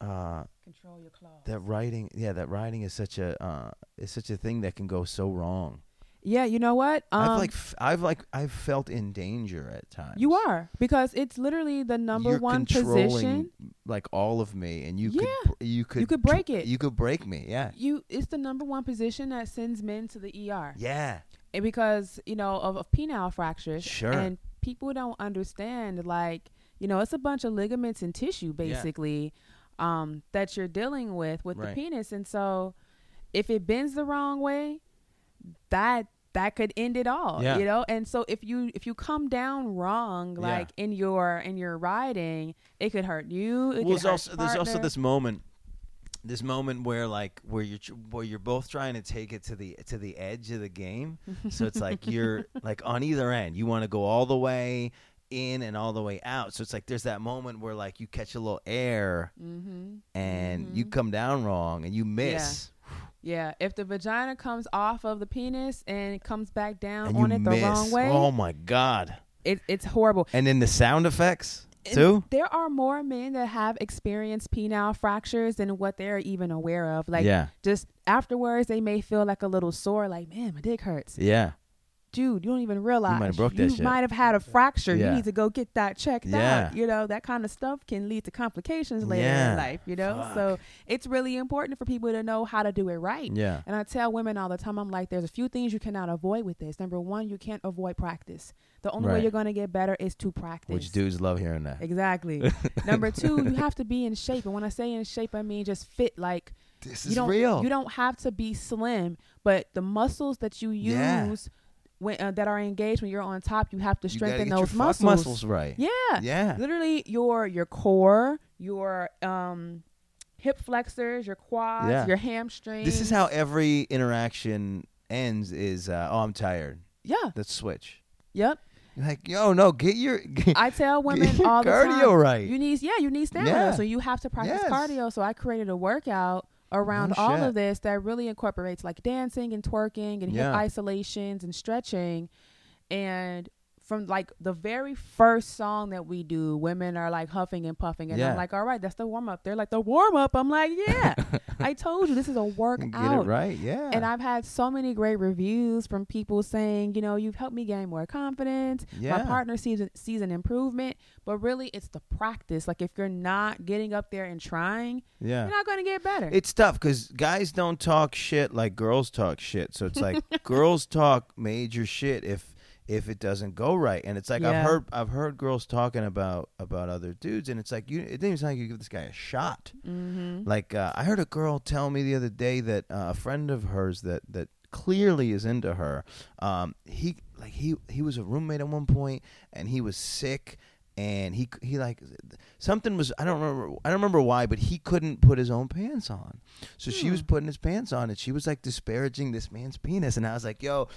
uh, Control your claws. that writing yeah that writing is such a uh is such a thing that can go so wrong. Yeah, you know what? Um, I've like f- I've like I've felt in danger at times. you are because it's literally the number You're one position. like all of me, and you Yeah. could you could You could break it. You could break me. Yeah. You, it's the number one position that sends men to the ER. Yeah. And because you know of, of penile fractures Sure. and people don't understand like you know it's a bunch of ligaments and tissue Yeah. basically um that you're dealing with with Right. the penis and so if it bends the wrong way that that could end it all Yeah. you know and so if you if you come down wrong Yeah. like in your in your riding it could hurt you it well, could there's also there's also this moment, this moment where like where you're where you're both trying to take it to the to the edge of the game. [laughs] so it's like you're like on either end. You want to go all the way in and all the way out. So it's like there's that moment where like you catch a little air mm-hmm. and you Mhm. come down wrong and you miss. yeah if the vagina comes off of the penis and it comes back down And on you it the miss. wrong way Oh my god! it, it's horrible And then the sound effects too. There are more men that have experienced penile fractures than what they're even aware of. Like, yeah, just afterwards, they may feel like a little sore, like, man, my dick hurts. yeah, dude, you don't even realize have broke that you shit. might have had a fracture. Yeah. You need to go get that checked Yeah. out. You know, that kind of stuff can lead to complications later Yeah. in life, you know? So it's really important for people to know how to do it right. Yeah. And I tell women all the time, I'm like, there's a few things you cannot avoid with this. Number one, you can't avoid practice. The only way you're going to get better is to practice. Which dudes love hearing that. Exactly. [laughs] Number two, you have to be in shape. And when I say in shape, I mean just fit like This you is don't real. you don't have to be slim, but the muscles that you use Yeah. when uh, that are engaged when you're on top, you have to You strengthen those muscles. muscles right. Yeah. Yeah. Literally your your core, your um hip flexors, your quads, Yeah. your hamstrings. This is how every interaction ends is uh, oh I'm tired. Yeah. Let's switch. Yep. Like, yo, no, get your [laughs] get, I tell women all the cardio time. right. You need yeah, you need stamina. Yeah. So you have to practice Yes. cardio. So I created a workout around No all shit. of this that really incorporates like dancing and twerking and Yeah. hip isolations and stretching. And from like the very first song that we do, women are like huffing and puffing, and Yeah. I'm like, "All right, that's the warm up." They're like, "The warm up." I'm like, [laughs] "Yeah, I told you this is a workout." get it right. Yeah. And I've had so many great reviews from people saying, you know, you've helped me gain more confidence. Yeah. My partner sees sees an improvement, but really it's the practice. Like if you're not getting up there and trying, yeah. you're not going to get better. It's tough because guys don't talk shit like girls talk shit. So it's like [laughs] girls talk major shit if if it doesn't go right. And it's like Yeah. I've heard I've heard girls talking about about other dudes, and it's like you it didn't even sound like you give this guy a shot. mm-hmm. Like uh, I heard a girl tell me the other day that uh, a friend of hers that that clearly is into her. Um, he like he he was a roommate at one point, and he was sick. And he he like something was I don't remember I don't remember why but he couldn't put his own pants on, so she was Hmm. putting his pants on and she was like disparaging this man's penis and I was like yo,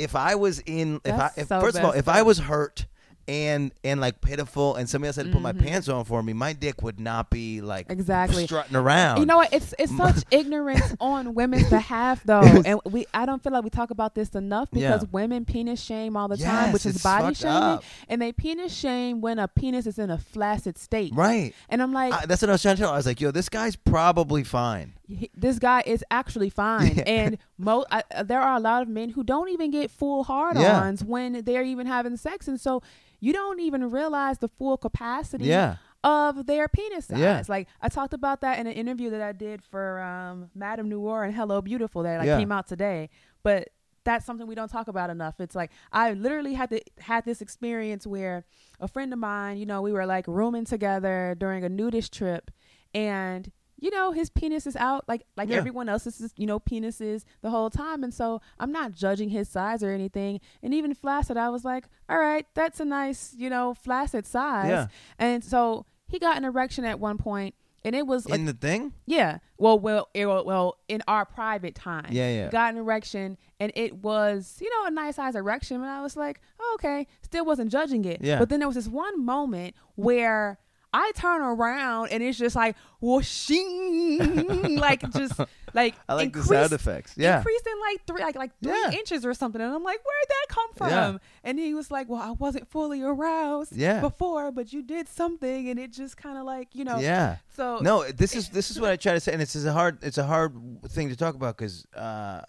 if I was in if That's I if, so first of all if I was hurt and and like pitiful and somebody else had to put my Mhm. pants on for me my dick would not be like Exactly. strutting around You know what? It's it's [laughs] such ignorance on women's behalf, though, and we I don't feel like we talk about this enough because Yeah. women penis shame all the time, which is body shaming, up. and they penis shame when a penis is in a flaccid state. right And I'm like, I, that's what I was trying to tell. I was like yo this guy's probably fine he- this guy is actually fine. Yeah. and mo- I, uh, there are a lot of men who don't even get full hard-ons when they're even having sex. And so you don't even realize the full capacity yeah. of their penis size. Yeah. like i talked about that in an interview that i did for um, MadameNoire and hello beautiful that like Yeah. came out today. But that's something we don't talk about enough. It's like i literally had to had this experience where a friend of mine you know we were like rooming together during a nudist trip. And you know his penis is out like like Yeah. everyone else's you know penises the whole time and so i'm not judging his size or anything and even flaccid i was like all right that's a nice you know flaccid size Yeah. and so he got an erection at one point and it was like in the thing yeah well well it, well in our private time Yeah, yeah. got an erection and it was you know a nice size erection and i was like oh, okay still wasn't judging it Yeah. but then there was this one moment where I turn around and it's just like whooshing, [laughs] like just like I like the sound effects. Yeah. increased in like three like like three Yeah. inches or something. And i'm like where'd that come from? Yeah. and he was like well i wasn't fully aroused Yeah. before but you did something. And it just kind of like you know yeah. so no this is [laughs] this is what i try to say and it's, it's a hard it's a hard thing to talk about because uh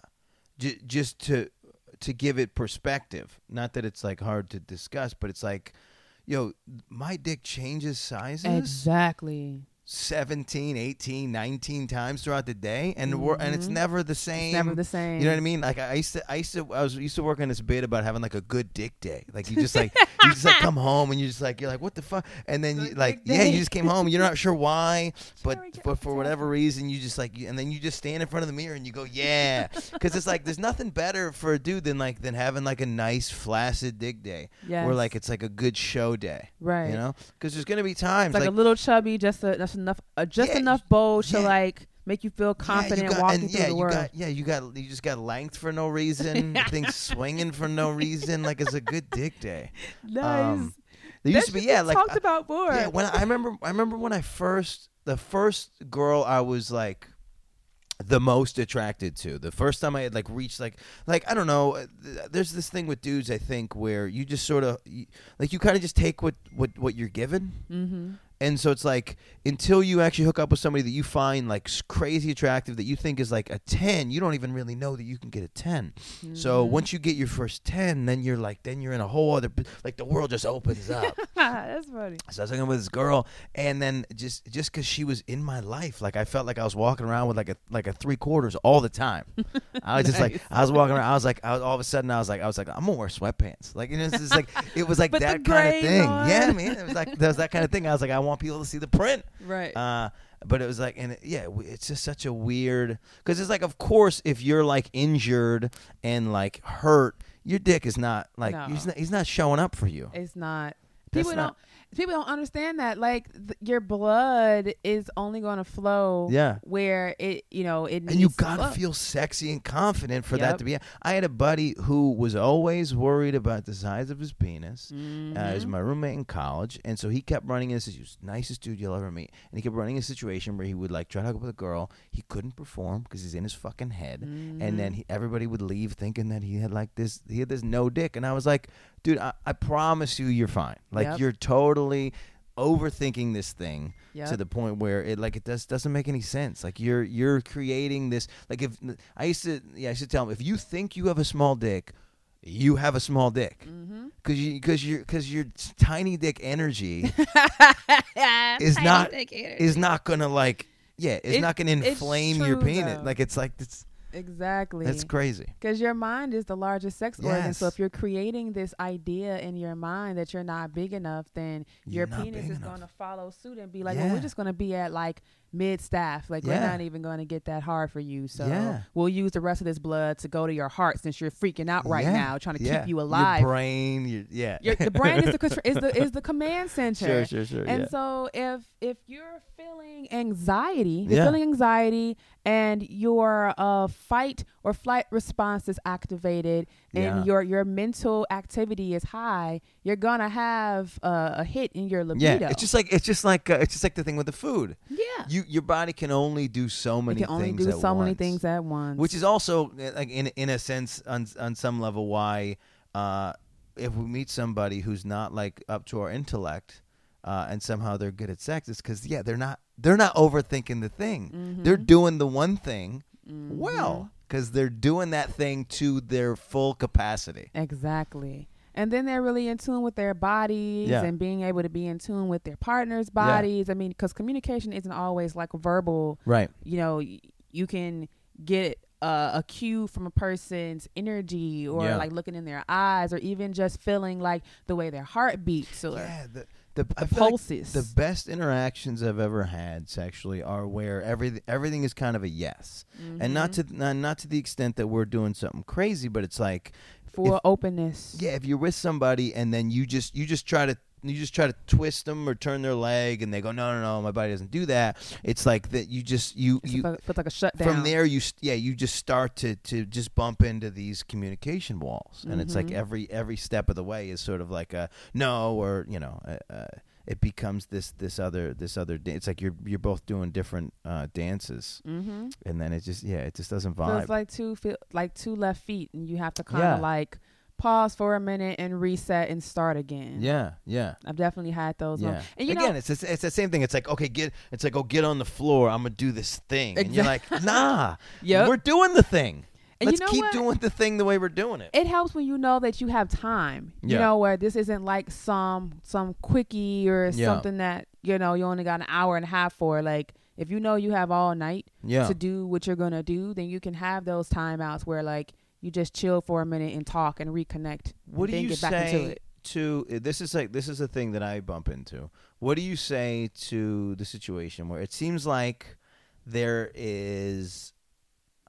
j- just to to give it perspective. Not that it's like hard to discuss but it's like yo my dick changes sizes? Exactly 17 18 19 times throughout the day and we're, and it's mm-hmm. never the same it's never the same you know what I mean? Like I used to, I used to, I was used to work on this bit about having like a good dick day. Like you just like, you just like come [laughs] home and you just like, you're like, what the fuck? And then you like, yeah, you just came home. You're not sure why, [laughs] but but for whatever reason, you just like, and then you just stand in front of the mirror and you go, yeah, [laughs] because it's like there's nothing better for a dude than like than having like a nice flaccid dick day, yes. where like it's like a good show day, right you know? Because there's gonna be times it's like, like a little chubby just a, just enough uh, just Yeah, enough bold to like make you feel Yeah, confident you got, walking and through the you world got yeah, you got you just got length for no reason, [laughs] things swinging for no reason. Like it's a good dick day. nice Um, There used to be yeah, like talked about more yeah. When I, I remember, I remember when I first the first girl I was like the most attracted to. The first time I had like reached like like I don't know. uh, There's this thing with dudes I think where you just sort of like you kind of just take what what what you're given mm-hmm. And so it's like until you actually hook up with somebody that you find like crazy attractive that you think is like a 10, you don't even really know that you can get a 10. So Mm-hmm. once you get your first 10, then you're like then you're in a whole other like the world just opens up. [laughs] that's funny. So I was hooking with this girl, and then just just because she was in my life, like I felt like I was walking around with like a like a three quarters all the time. [laughs] I was just like I was walking around. I was like I was all of a sudden I was like I was like I'm gonna wear sweatpants. Like you know, it's just like it was like that kind of thing. on. Yeah, man, it was like there was that kind of thing. I was like I want people to see the print. Right. Uh, but it was like, and it, yeah, it's just such a weird because it's like, of course, if you're like injured and like hurt, your dick is not like No. he's not, he's not showing up for you. It's not. That's People not- don't. People don't understand that. Like th- your blood is only going to flow. Yeah. Where it, you know, it. and you to gotta feel sexy and confident for that to be. I had a buddy who was always worried about the size of his penis. Uh, he was my roommate in college, and so he kept running into this. He was the nicest dude you'll ever meet, and he kept running a situation where he would like try to hook up with a girl. He couldn't perform because he's in his fucking head, and Mm-hmm. then he, everybody would leave thinking that he had like this. He had this no dick, and I was like, dude, I, I promise you, you're fine. Like Yep. you're totally overthinking this thing Yep. to the point where it like it does doesn't make any sense. Like you're you're creating this like if I used to yeah I used to tell him if you think you have a small dick, you have a small dick Mm-hmm. because you because you because your tiny dick energy [laughs] is not is not gonna like yeah it's It- not gonna inflame your penis like it's like it's exactly. that's crazy. Because your mind is the largest sex organ. So if you're creating this idea in your mind that you're not big enough, then You're your penis is going to follow suit and be like, well, we're just going to be at like mid staff. Like, we're not even going to get that hard for you. So Yeah. we'll use the rest of this blood to go to your heart since you're freaking out right Yeah. now, trying to Yeah. keep you alive. Your brain, your, yeah. Your- the brain is the, [laughs] is the is the command center. sure, sure, sure. And yeah. so if if you're feeling anxiety, you're Yeah. feeling anxiety and your uh fight or flight response is activated and Yeah. your your mental activity is high, you're gonna have uh, a hit in your libido. yeah, it's just like it's just like uh, it's just like the thing with the food. yeah. You your body can only do so many can only things do at so many things at once. which is also uh, like in in a sense on on some level why uh, if we meet somebody who's not like up to our intellect uh, and somehow they're good at sex, it's because yeah they're not they're not overthinking the thing. Mm-hmm. They're doing the one thing well because they're doing that thing to their full capacity. Exactly. And then they're really in tune with their bodies Yeah. and being able to be in tune with their partner's bodies. I mean, because communication isn't always like verbal Right. you know y- you can get a, a cue from a person's energy or Yeah. like looking in their eyes or even just feeling like the way their heart beats or Yeah. The, the, the feel like pulses. The best interactions I've ever had sexually are where everything everything is kind of a yes, and not Mm-hmm. to not, not to the extent that we're doing something crazy, but it's like for if- openness. Yeah, if you're with somebody and then you just you just try to you just try to twist them or turn their leg and they go no no no my body doesn't do that. It's like that you just you It's you a- feels like a shutdown from there you yeah you just start to to just bump into these communication walls and it's like Mhm. every every step of the way is sort of like a no or you know uh, uh, it becomes this this other this other da- it's like you're you're both doing different uh, dances mm-hmm. and then it just yeah it just doesn't so vibe it's like two feel like two left feet and you have to kind of Yeah. like pause for a minute and reset and start again yeah yeah i've definitely had those yeah. moments. and you Again, know it's it's it's the same thing. It's like okay, get it's like oh get on the floor. I'm gonna do this thing, and you're like nah, [laughs] Yep. we're doing the thing. And you Let's know keep what? doing the thing the way we're doing it. it helps when you know that you have time. Yeah. You know where this isn't like some some quickie or Yeah. something that you know you only got an hour and a half for. Like if you know you have all night Yeah, to do what you're gonna do, then you can have those timeouts where like you just chill for a minute and talk and reconnect. What and do you get back into say it. to uh, this? Is like this is a thing that I bump into. What do you say to the situation where it seems like there is,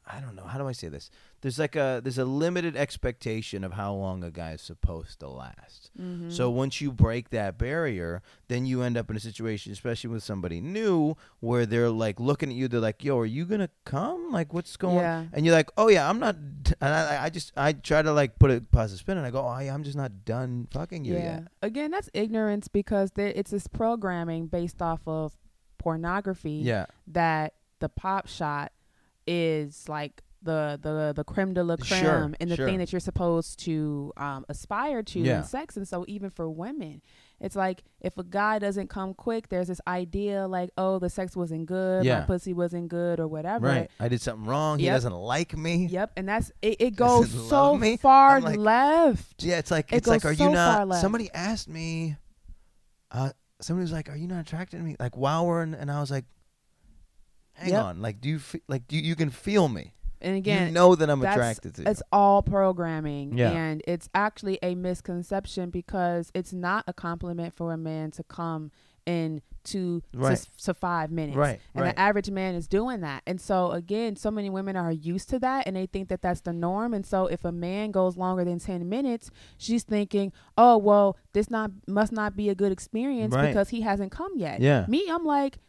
I don't know, how do I say this? There's like a there's a limited expectation of how long a guy is supposed to last. Mm-hmm. So once you break that barrier, then you end up in a situation, especially with somebody new, where they're like looking at you. They're like, "Yo, are you gonna come? Like, what's going?" Yeah. And you're like, "Oh yeah, I'm not." And I, I just I try to like put a positive spin, and I go, "Oh yeah, I'm just not done fucking you yeah. yet." Again, that's ignorance because there, it's this programming based off of pornography Yeah, that the pop shot is like the the the creme de la creme Sure, and the sure. thing that you're supposed to um, aspire to Yeah. in sex. And so even for women, it's like if a guy doesn't come quick, there's this idea like, oh, the sex wasn't good, Yeah. my pussy wasn't good, or whatever. Right. I did something wrong. He doesn't like me. Yep, and that's it. It goes so me. far like- left. Yeah, it's like It it's like, are so you not? Somebody asked me. Uh, somebody was like, "Are you not attracted to me?" Like, wow, we're in, and I was like, "Hang Yep. on, like, do you fe- like do you, you can feel me? And again, you know that I'm attracted to you." It's all programming. Yeah. And it's actually a misconception because it's not a compliment for a man to come in to, Right. to, to five minutes. Right, And right. the average man is doing that. And so, again, so many women are used to that and they think that that's the norm. And so, if a man goes longer than 10 minutes, she's thinking, oh, well, this not must not be a good experience Right. because he hasn't come yet. Yeah. Me, I'm like,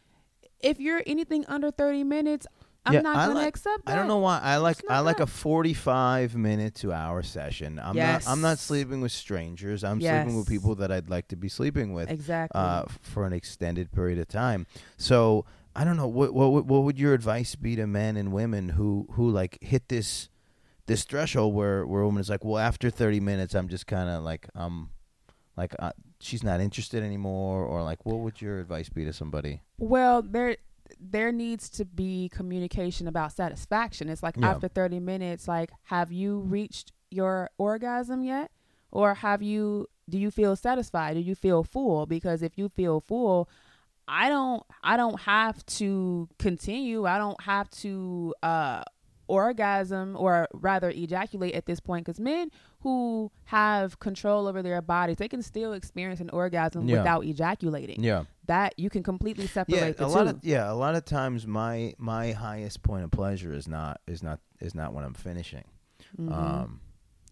if you're anything under 30 minutes, I'm Yeah, not I to like- accept that. I don't know why I like I like a 45 minute to hour session. I'm not I'm not sleeping with strangers. I'm sleeping with people that I'd like to be sleeping with Exactly. uh, for an extended period of time. So I don't know what what would- what would your advice be to men and women who who like hit this this threshold where where a woman is like, well, after 30 minutes, I'm just kind of like um like uh, she's not interested anymore, or like what would your advice be to somebody? Well, there there needs to be communication about satisfaction. It's like Yeah. after 30 minutes like have you reached your orgasm yet? Or have you do you feel satisfied? Do you feel full? Because if you feel full, I don't I don't have to continue. I don't have to uh orgasm or rather ejaculate at this point because men who have control over their bodies they can still experience an orgasm Yeah. without ejaculating Yeah. that you can completely separate yeah, the a two. lot of yeah, a lot of times my my highest point of pleasure is not is not is not when I'm finishing, Mhm. um,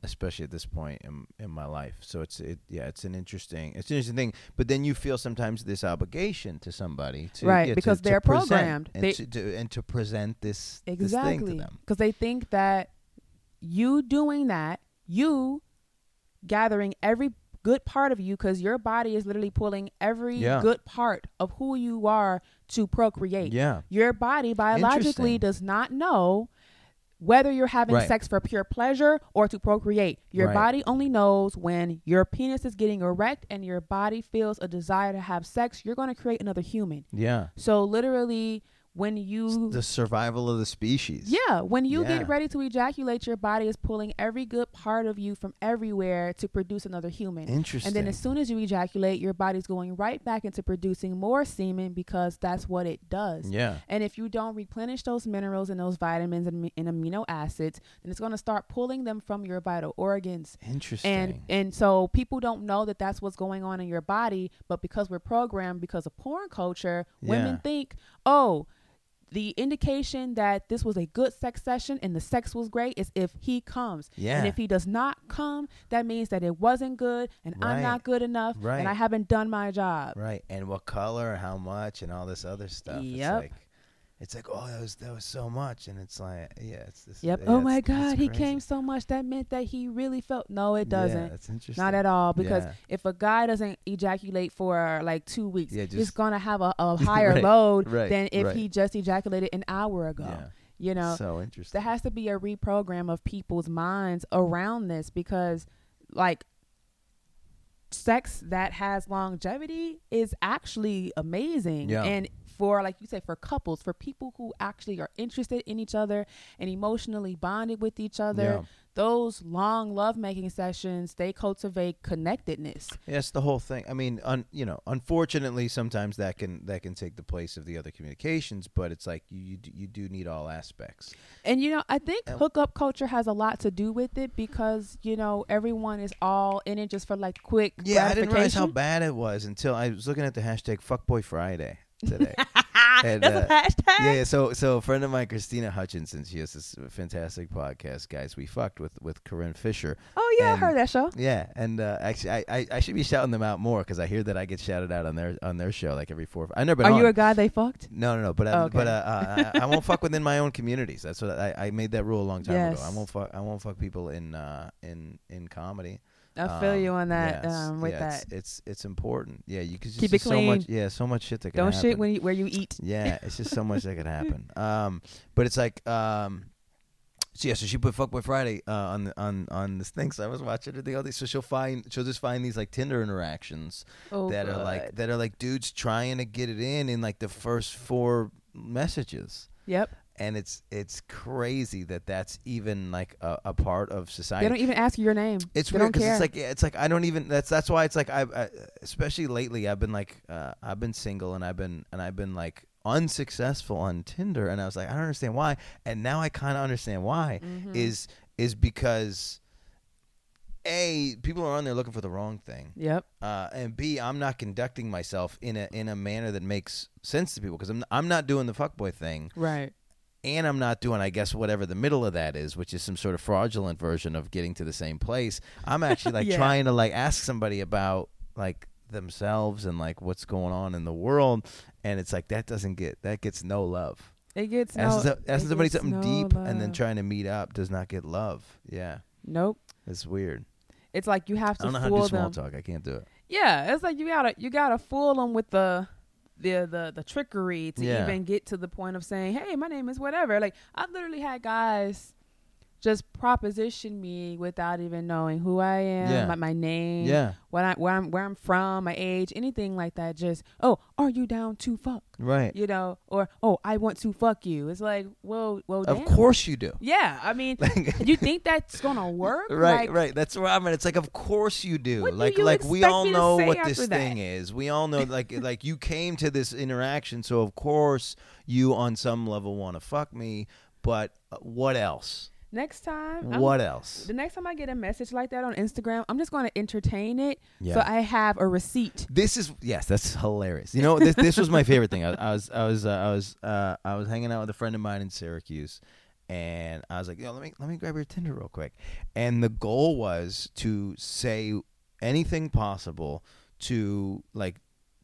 especially at this point in in my life. So it's it yeah, it's an interesting it's an interesting thing. But then you feel sometimes this obligation to somebody to Right, yeah, because to they're present programmed. and They- to, to and to present this exactly to them. because they think that you doing that, you gathering every good part of you, because your body is literally pulling every Yeah. good part of who you are to procreate. Yeah, Your body biologically does not know whether you're having Right. sex for pure pleasure or to procreate. Your Right. body only knows when your penis is getting erect and your body feels a desire to have sex, you're going to create another human. yeah. So literally when you the survival of the species. yeah, when you Yeah. get ready to ejaculate, your body is pulling every good part of you from everywhere to produce another human. Interesting. And then as soon as you ejaculate, your body's going right back into producing more semen because that's what it does. yeah. And if you don't replenish those minerals and those vitamins and, and amino acids, then it's going to start pulling them from your vital organs. Interesting. And and so people don't know that that's what's going on in your body, but because we're programmed because of porn culture, women think, "Oh, the indication that this was a good sex session and the sex was great is if he comes. Yeah. And if he does not come, that means that it wasn't good and I'm not good enough Right. and I haven't done my job." Right, and what color, how much, and all this other stuff. Yep. It's like, it's like, oh, that was that was so much, and it's like, yeah, it's this. Yep. yeah, oh my God, he came so much. That meant that he really felt. No, it doesn't. Yeah, that's interesting. Not at all. Because Yeah. if a guy doesn't ejaculate for like two weeks, Yeah, he's gonna have a, a [laughs] higher Right, load right, than if right. he just ejaculated an hour ago. Yeah. You know, so interesting. there has to be a reprogram of people's minds around this because, like, sex that has longevity is actually amazing. Yeah. And for, like you said, for couples, for people who actually are interested in each other and emotionally bonded with each other, Yeah. those long lovemaking sessions, they cultivate connectedness. It's the whole thing. I mean, un, you know, unfortunately, sometimes that can that can take the place of the other communications, but it's like you you do, you do need all aspects. And you know, I think And- hookup culture has a lot to do with it because you know everyone is all in it just for like quick Yeah, I didn't realize how bad it was until I was looking at the hashtag Fuckboy Friday today. [laughs] And, That's uh, a hashtag. yeah, yeah. So, so a friend of mine, Krystyna Hutchinson, she has this fantastic podcast, guys. We fucked with with Corinne Fisher. Oh yeah, And- I heard that show. Yeah, and uh, actually, I, I I should be shouting them out more because I hear that I get shouted out on their on their show like every four. I never been Are on. you a guy they fucked? no, no, no. But I, Okay. but uh, uh, I, I won't fuck within my own communities. That's what I, I made that rule a long time ago. I won't fuck. I won't fuck people in uh, in in comedy. I feel Um, you on that. yes, um, with yeah, that, it's, it's it's important. Yeah, you can Keep it so much. clean. Yeah, so much shit that can don't happen. shit when you, where you eat. Yeah, it's just so much that could happen. [laughs] Um, but it's like, um, So yeah, so she put Fuckboy Friday uh, on the, on on this thing. So I was watching it the other day. So she'll find she'll just find these like Tinder interactions Oh, that are like that are like dudes trying to get it in in like the first four messages, Yep. And it's it's crazy that that's even like a, a part of society. They don't even ask your name. It's they weird because it's like it's like I don't even that's that's why it's like I, I especially lately I've been like uh, I've been single and I've been and I've been like unsuccessful on Tinder and I was like I don't understand why and now I kind of understand why Mhm. is is because a people are on there looking for the wrong thing Yep. uh, and B, I'm not conducting myself in a in a manner that makes sense to people because I'm I'm not doing the fuckboy thing, Right. And I'm not doing I guess whatever the middle of that is, which is some sort of fraudulent version of getting to the same place. I'm actually [laughs] like Yeah. trying to like ask somebody about like themselves and like what's going on in the world, and it's like that doesn't get that gets no love. It gets no. asking, it asking somebody something no deep and then trying to meet up does not get love. Yeah, Nope. it's weird. It's like you have to. I don't know how to do small them. talk. I can't do it. Yeah, it's like you gotta you gotta fool them with the the the the trickery to Yeah. even get to the point of saying, "Hey, my name is whatever." Like I've literally had guys just proposition me without even knowing who I am, Yeah. my, my name, Yeah, what I where I'm where I'm from, my age, anything like that. Just oh, are you down to fuck? right. You know, or oh, I want to fuck you. It's like, well, well, Of damn. course you do. Yeah, I mean, [laughs] Like- you think that's gonna [laughs] work? right, Like, right. That's where I'm at. It's like, of course you do. What do like, you like we all know what this that? thing is. We all know, like, like you came to this interaction, so of course you, on some level, want to fuck me. But uh, what else? Next time, I'm- What else? The next time I get a message like that on Instagram, I'm just going to entertain it Yeah. so I have a receipt. This is yes, that's hilarious. You know, this this was my favorite thing. I, I was I was uh, I was uh, I was hanging out with a friend of mine in Syracuse, and I was like, "Yo, let me let me grab your Tinder real quick." And the goal was to say anything possible to like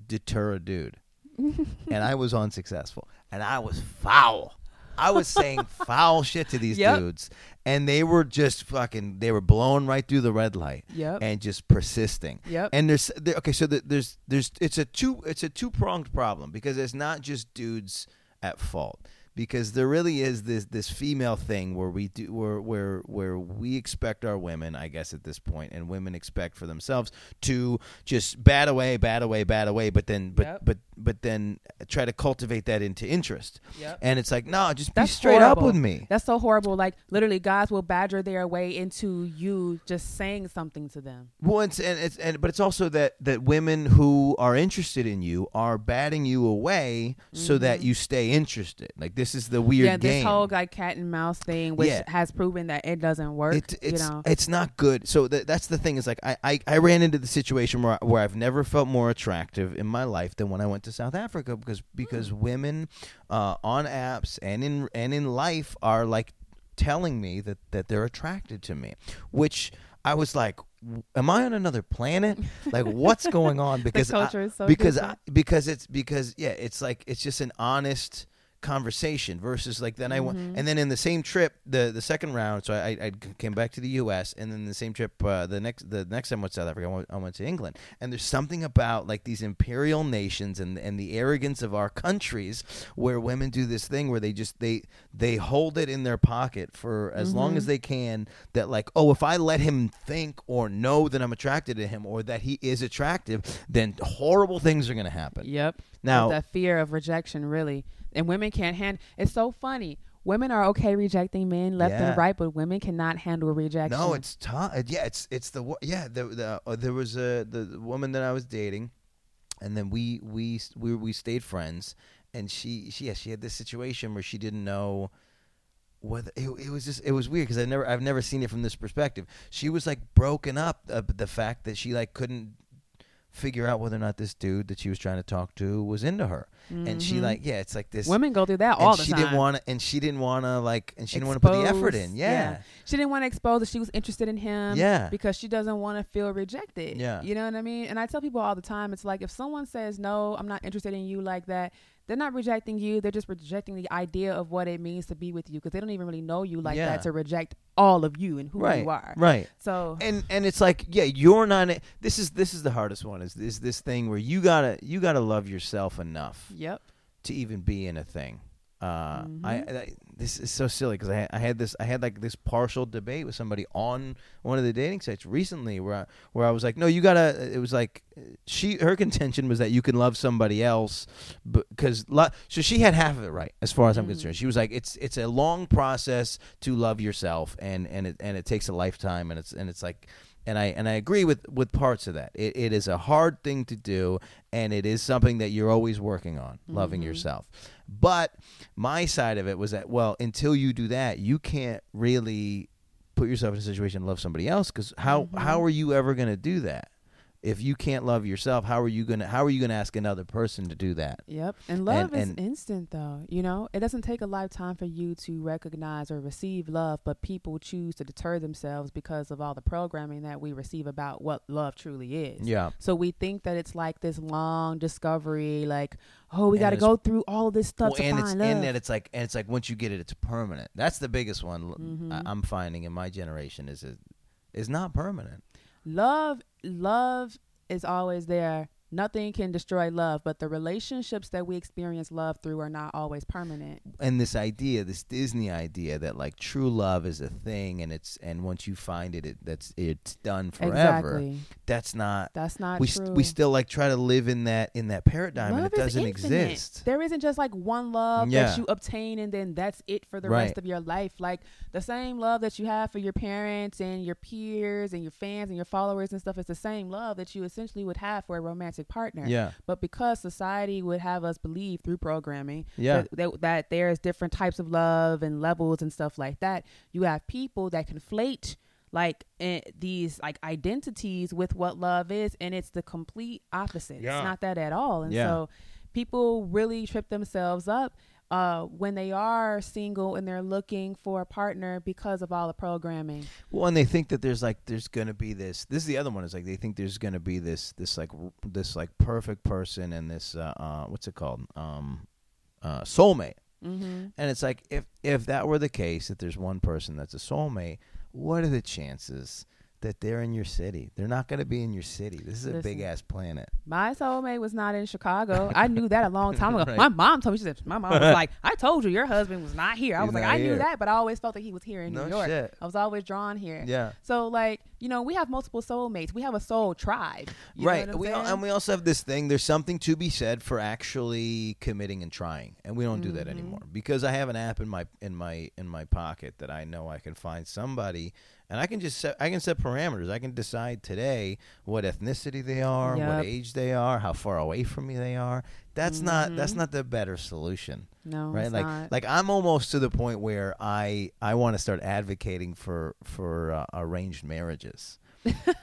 deter a dude, [laughs] and I was unsuccessful, and I was foul. I was saying [laughs] foul shit to these Yep. dudes, and they were just fucking. They were blowing right through the red light Yep. and just persisting. Yep. And there's there, okay, so the, there's there's it's a two it's a two pronged problem because it's not just dudes at fault because there really is this this female thing where we do where where where we expect our women, I guess at this point, and women expect for themselves to just bat away, bat away, bat away, but then but Yep. but but then try to cultivate that into interest. Yep. And it's like, no, just be That's straight up with me. That's so horrible. Like literally, guys will badger their way into you just saying something to them. Well, it's, and it's and but it's also that that women who are interested in you are batting you away so that mm-hmm. you stay interested. Like this is the weird yeah, this game. whole like cat and mouse thing, which Yeah. has proven that it doesn't work. it, it's you know, it's not good. So that that's the thing is like I, I, I ran into the situation where where I've never felt more attractive in my life than when I went to South Africa because because Hmm. women uh, on apps and in and in life are like telling me that that they're attracted to me, which I was like. Am I on another planet? Like, what's [laughs] going on? Because I- so because I, because it's because yeah, it's like it's just an honest conversation versus like then I went Mm-hmm. and then in the same trip the the second round so I, I came back to the U.S. and then the same trip uh, the next the next time I went to South Africa I went, I went to England and there's something about like these imperial nations and and the arrogance of our countries where women do this thing where they just they they hold it in their pocket for as long Mm-hmm. as they can that like oh if I let him think or know that I'm attracted to him or that he is attractive then horrible things are going to happen Yep. now that fear of rejection, really, and women can't handle. It's so funny. Women are okay rejecting men left Yeah. and right, but women cannot handle rejection. No, it's tough. Yeah, it's it's the yeah the the uh, there was a the, the woman that I was dating, and then we we we we stayed friends, and she she yeah she had this situation where she didn't know whether it, it was just it was weird because I never I've never seen it from this perspective. She was like broken up uh, the fact that she like couldn't figure out whether or not this dude that she was trying to talk to was into her, and she Mhm. like yeah it's like this women go through that all the she time. didn't want to and she didn't want to like and she didn't want to put the effort in Expose- yeah. She didn't want to expose that she was interested in him. Yeah. Because she doesn't want to feel rejected. Yeah. You know what I mean? And I tell people all the time, it's like if someone says no, I'm not interested in you like that, they're not rejecting you. They're just rejecting the idea of what it means to be with you because they don't even really know you like Yeah. that to reject all of you and who right you are. right So and and it's like yeah you're not this is this is the hardest one is is this thing where you gotta you gotta love yourself enough yep. to even be in a thing Uh, Mm-hmm. I, I this is so silly because I had, I had this I had like this partial debate with somebody on one of the dating sites recently where I, where I was like, no, you gotta. It was like she her contention was that you can love somebody else, because lo- so she had half of it right as far as I'm Mm. concerned. She was like, it's it's a long process to love yourself, and and it and it takes a lifetime, and it's and it's like and I and I agree with with parts of that. It, it is a hard thing to do, and it is something that you're always working on, loving mm-hmm. yourself. But my side of it was that well, until you do that, you can't really put yourself in a situation to love somebody else because how how mm-hmm. are you ever going to do that? If you can't love yourself, how are you gonna how are you gonna ask another person to do that? Yep. And love is and- instant though. You know, it doesn't take a lifetime for you to recognize or receive love, but people choose to deter themselves because of all the programming that we receive about what love truly is. Yeah. So we think that it's like this long discovery, like, oh, we And got to go through all this stuff Well, to and find it's love. in that it's like and it's like once you get it, it's permanent. That's the biggest one Mm-hmm. I- I'm finding in my generation is it is not permanent. Love love is always there nothing can destroy love but the relationships that we experience love through are not always permanent and this idea, this Disney idea that like true love is a thing, and it's and once you find it, it that's it's done forever. exactly That's not. that's not we true st- we still like try to live in that in that paradigm, love and it doesn't infinite. exist. There isn't just like one love Yeah. that you obtain and then that's it for the Right. rest of your life. Like the same love that you have for your parents and your peers and your fans and your followers and stuff is the same love that you essentially would have for a romantic partner. Yeah. But because society would have us believe through programming Yeah. that, that, that there's different types of love and levels and stuff like that, you have people that conflate like eh, these like identities with what love is and it's the complete opposite. Yeah. It's not that at all. And Yeah. so people really trip themselves up uh, when they are single and they're looking for a partner because of all the programming. Well, and they think that there's like there's gonna be this. This is the other one. Is like they think there's gonna be this this like this like perfect person and this uh, uh what's it called um uh soulmate. Mm-hmm. And it's like if if that were the case, if there's one person that's a soulmate, what are the chances that they're in your city? They're not going to be in your city. This is a big ass planet. My soulmate was not in Chicago. [laughs] I knew that a long time ago. Right. My mom told me. She said, "My mom was like, [laughs] I told you your husband was not here." I He's was like, I knew that, but I always felt that he was here in No New York. shit. I was always drawn here. Yeah. So like, you know, we have multiple soulmates. We have a soul tribe. You know right. we al- saying? and we also have this thing. There's something to be said for actually committing and trying, and we don't do that Mhm. anymore because I have an app in my in my in my pocket that I know I can find somebody, and I can just set I can set parameters. I can decide today what ethnicity they are, Yep. what age they are, how far away from me they are. That's not that's Mhm. not the better solution. no, right like not. like i'm almost to the point where i i want to start advocating for for uh, arranged marriages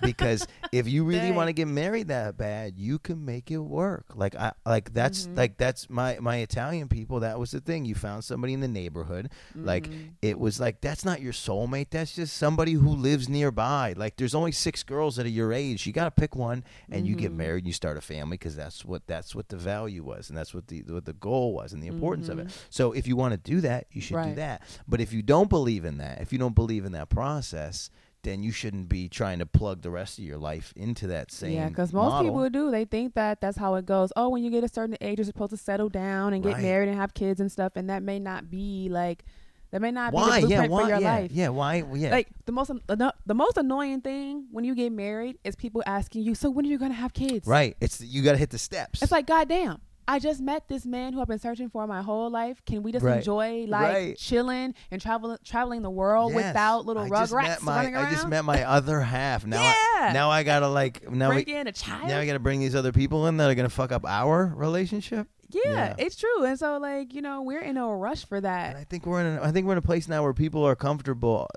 because if you [laughs] really want to get married that bad you can make it work like i like that's Mhm. like that's my my italian people that was the thing you found somebody in the neighborhood like Mhm. it was like that's not your soulmate that's just somebody who lives nearby like there's only six girls that are your age you got to pick one and you get Mhm. married and you start a family because that's what that's what the value was and that's what the what the goal was and the importance of it so if you want to do that you should do Mm-hmm. That but if you don't believe in that if you don't believe in that process then you shouldn't be trying to plug the rest of your life into that same Yeah, because most model. people do. They think that that's how it goes. Oh, when you get a certain age, you're supposed to settle down and get Right. married and have kids and stuff, and that may not be like that may not why be the yeah why for your yeah life. yeah why yeah Like the most ano- the most annoying thing when you get married is people asking you, "So when are you gonna have kids?" right it's you got to hit the steps It's like, goddamn. I just met this man who I've been searching for my whole life. Can we just Right. enjoy like Right. chilling and traveling traveling the world Yes. without little I rugrats my, running around? I just met my other half. Now, Yeah. I, now I gotta like now Bring we in a child. now I gotta bring these other people in that are gonna fuck up our relationship. yeah, Yeah. it's true. And so like, you know, we're in a rush for And that. I think we're in a, I think we're in a place now where people are comfortable.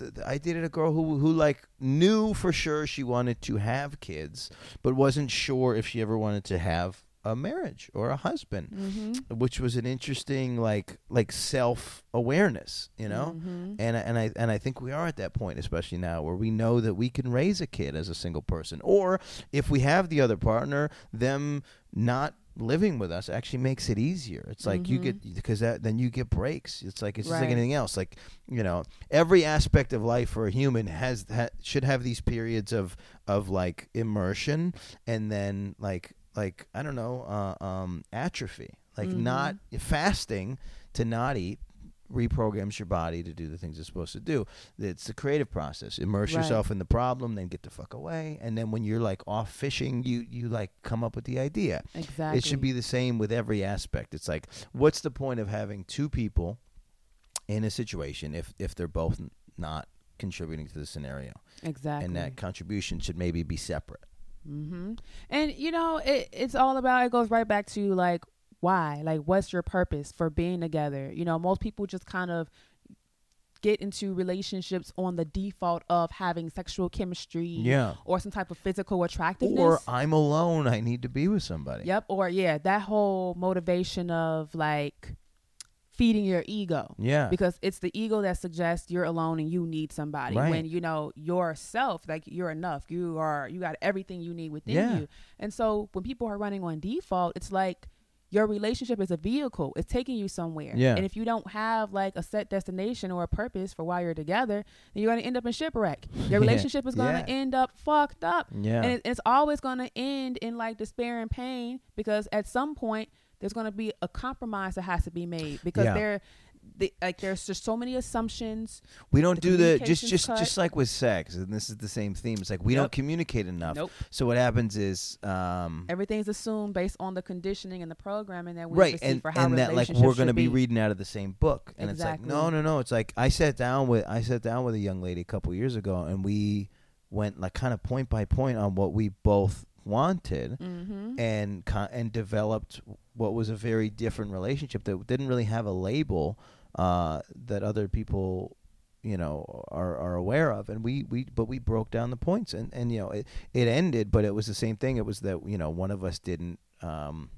Uh, I dated a girl who who like knew for sure she wanted to have kids, but wasn't sure if she ever wanted to have a marriage or a husband, Mm-hmm. which was an interesting like like self awareness, you know. Mhm. And I- and I and I think we are at that point, especially now, where we know that we can raise a kid as a single person, or if we have the other partner, them not living with us actually makes it easier. It's like you get because that then you get breaks. It's like it's just like anything else. Like you know, every aspect of life for a human has ha, should have these periods of of like immersion and then like like I don't know, uh, um, atrophy. Like Mhm. not fasting to not eat reprograms your body to do the things it's supposed to do. It's the creative process. Immerse Right. yourself in the problem, then get the fuck away, and then when you're like off fishing, you you like come up with the idea. Exactly. It should be the same with every aspect. It's like, what's the point of having two people in a situation if if they're both not contributing to the scenario, exactly. and that contribution should maybe be separate. Hmm And you know, it, it's all about. It goes right back to like why, like what's your purpose for being together? You know, most people just kind of get into relationships on the default of having sexual chemistry, Yeah. or some type of physical attractiveness. Or I'm alone. I need to be with somebody. Yep. Or yeah, that whole motivation of like feeding your ego. Yeah. Because it's the ego that suggests you're alone and you need somebody. Right. When you know yourself, like you're enough. You are you got everything you need within Yeah. you. And so when people are running on default, it's like your relationship is a vehicle. It's taking you somewhere. Yeah. And if you don't have like a set destination or a purpose for why you're together, then you're gonna end up in shipwreck. [laughs] Your relationship is gonna Yeah. end up fucked up yeah. and it, it's always going to end in like despair and pain because at some point there's going to be a compromise that has to be made because Yeah. there the, like there's just so many assumptions we don't the do the just just cut. just like with sex, and this is the same theme. It's like we don't communicate enough. nope So what happens is, um, everything's assumed based on the conditioning and the programming that we right and, for how and that like we're going to should be reading out of the same book, and it's like no, no, no. It's like I sat down with I sat down with a young lady a couple years ago, and we went like kind of point by point on what we both wanted. mm-hmm. and and developed what was a very different relationship that didn't really have a label uh, that other people you know are are aware of and we we but we broke down the points and and you know it it ended but it was the same thing it was that you know one of us didn't um